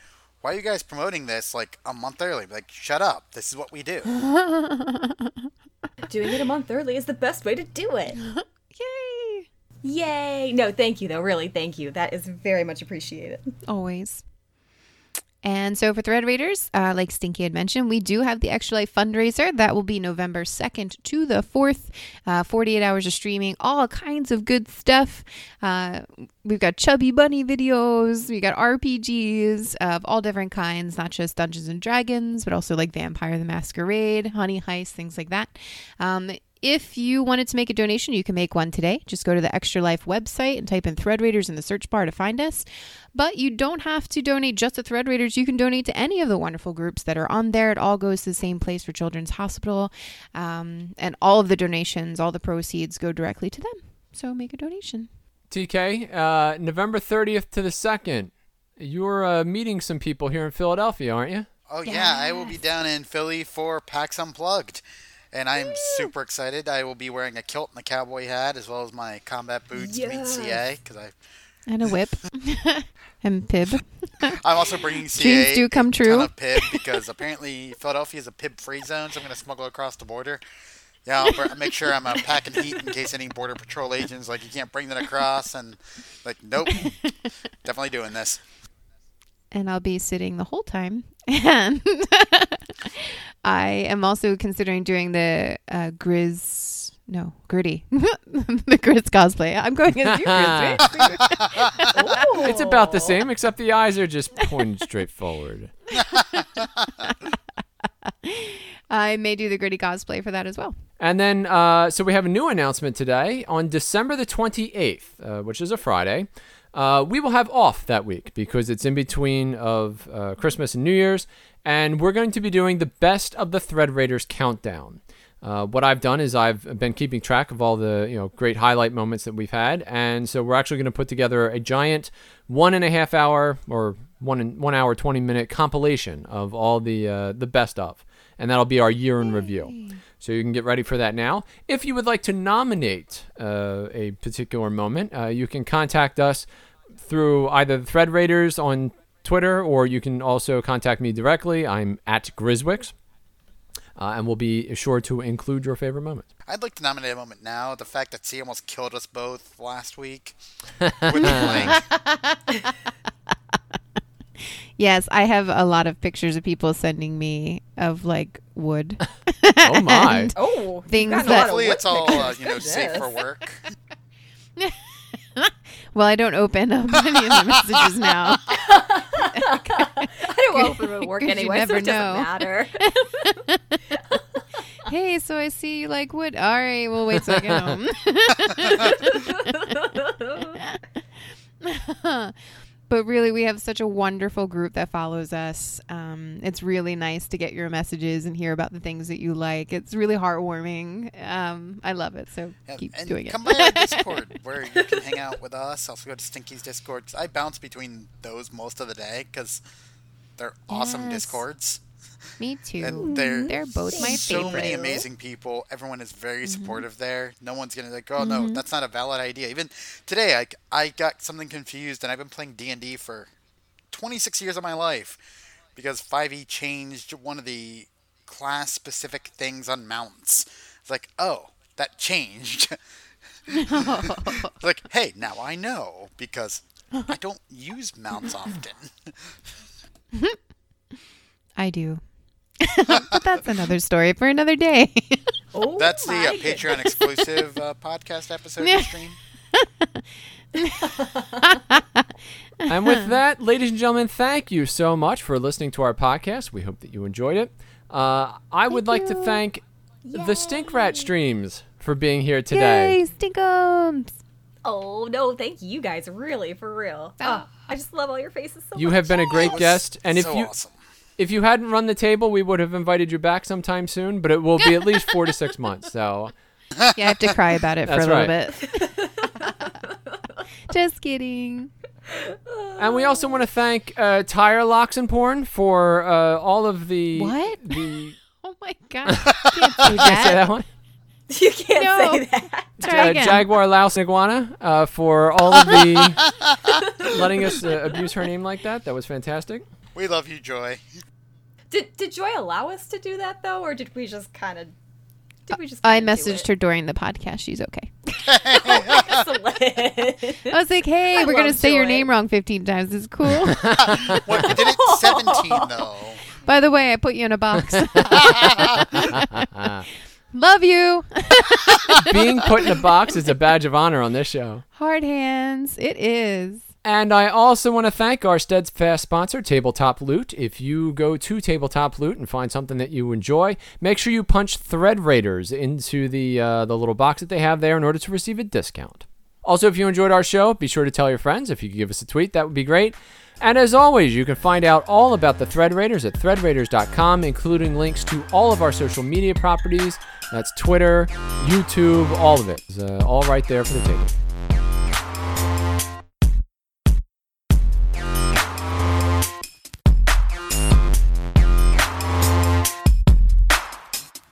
why are you guys promoting this like a month early? Like, shut up. This is what we do. Doing it a month early is the best way to do it. Yay! Yay! No, thank you though. Really, thank you. That is very much appreciated. Always. And so for Thread Raiders, uh, like Stinky had mentioned, we do have the Extra Life fundraiser. That will be November 2nd to the 4th. Uh, 48 hours of streaming, all kinds of good stuff. Uh, we've got Chubby Bunny videos, we got RPGs of all different kinds, not just Dungeons and Dragons, but also like Vampire the Masquerade, Honey Heist, things like that. Um, if you wanted to make a donation, you can make one today. Just go to the Extra Life website and type in Thread Raiders in the search bar to find us. But you don't have to donate just to Thread Raiders. You can donate to any of the wonderful groups that are on there. It all goes to the same place for Children's Hospital. Um, and all of the donations, all the proceeds go directly to them. So make a donation. TK, uh, November 30th to the 2nd. You're uh, meeting some people here in Philadelphia, aren't you? Oh yeah, I will be down in Philly for PAX Unplugged, and I'm super excited. I will be wearing a kilt and a cowboy hat as well as my combat boots to meet CA because I And a whip. and Pib. I'm also bringing CA Dreams do come a true. ton of PIB because apparently Philadelphia is a PIB free zone, so I'm going to smuggle across the border. Yeah, I'll br- make sure I'm uh, packing heat in case any border patrol agents like you can't bring that across, and like nope, definitely doing this. And I'll be sitting the whole time. And I am also considering doing the uh, Grizz, no, Gritty, the Grizz cosplay. I'm going as you, Grizz, right? It's about the same, except the eyes are just pointed straight forward. I may do the Gritty cosplay for that as well. And then, uh, so we have a new announcement today. On December the 28th, uh, which is a Friday, uh, we will have off that week because it's in between of uh, Christmas and New Year's. And we're going to be doing the best of the Thread Raiders countdown. Uh, what I've done is I've been keeping track of all the you know great highlight moments that we've had, and so we're actually going to put together a giant one and a half hour or one and one hour twenty minute compilation of all the uh, the best of, and that'll be our year in review. So you can get ready for that now. If you would like to nominate uh, a particular moment, uh, you can contact us through either the Thread Raiders on Twitter, or you can also contact me directly. I'm at Griswix. Uh, and we'll be sure to include your favorite moment. I'd like to nominate a moment now. The fact that C almost killed us both last week with the link. Yes, I have a lot of pictures of people sending me of like wood. Oh my! And Oh, Things got that- Hopefully, it's all uh, you know safe for work. Well, I don't open up any of the messages now. I don't open it work anyway, never so it doesn't know. matter. hey, so I see you like wood. All right, we'll wait till I get home. But really, we have such a wonderful group that follows us. Um, it's really nice to get your messages and hear about the things that you like. It's really heartwarming. Um, I love it. So Yeah, keep doing it. come by our Discord where you can hang out with us. Also go to Stinky's Discord. I bounce between those most of the day because they're awesome Yes. Discords. Me too. And they're, They're both my so favorite. many amazing people. Everyone is very Mm-hmm. supportive there. No one's gonna like, oh no, that's not a valid idea. Even today, I, I got something confused, and I've been playing D and D for 26 years of my life because 5e changed one of the class specific things on mounts. It's like, oh, that changed. It's like, hey, now I know because I don't use mounts often. I do. but that's another story for another day. Oh, That's the uh. Patreon exclusive uh, podcast episode you stream. and with that, ladies and gentlemen, thank you so much for listening to our podcast. We hope that you enjoyed it. Uh, I would like to thank the Stink Rat Streams for being here today. Yay, stinkums! Oh no, thank you guys, really, for real. Oh, I just love all your faces so much. You much. have been a great guest, and if so you awesome. If you hadn't run the table, we would have invited you back sometime soon. But it will be at least four to six months. So Yeah, I have to cry about it for That's a little right. bit. Just kidding. And we also want to thank uh, Tire Locks and Porn for uh, all of the What? the Oh my god. Can't say Did I say that. that one? You can't No. say that. Try Uh, again. Jaguar Louse Iguana uh, for all of the letting us uh, abuse her name like that. That was fantastic. We love you, Joy. Did did Joy allow us to do that though, or did we just kind of? Did we just? I messaged her during the podcast. She's okay. Excellent. I was like, "Hey, I we're gonna love say your name wrong 15 times. It's cool." What, we did it 17, though. By the way, I put you in a box. Love you. Being put in a box is a badge of honor on this show. Hard hands. It is. And I also want to thank our steadfast sponsor, Tabletop Loot. If you go to Tabletop Loot and find something that you enjoy, make sure you punch Thread Raiders into the uh, the little box that they have there in order to receive a discount. Also, if you enjoyed our show, be sure to tell your friends. If you could give us a tweet, that would be great. And as always, you can find out all about the Thread Raiders at threadraiders.com, including links to all of our social media properties. That's Twitter, YouTube, all of it. It's uh, all right there for the taking.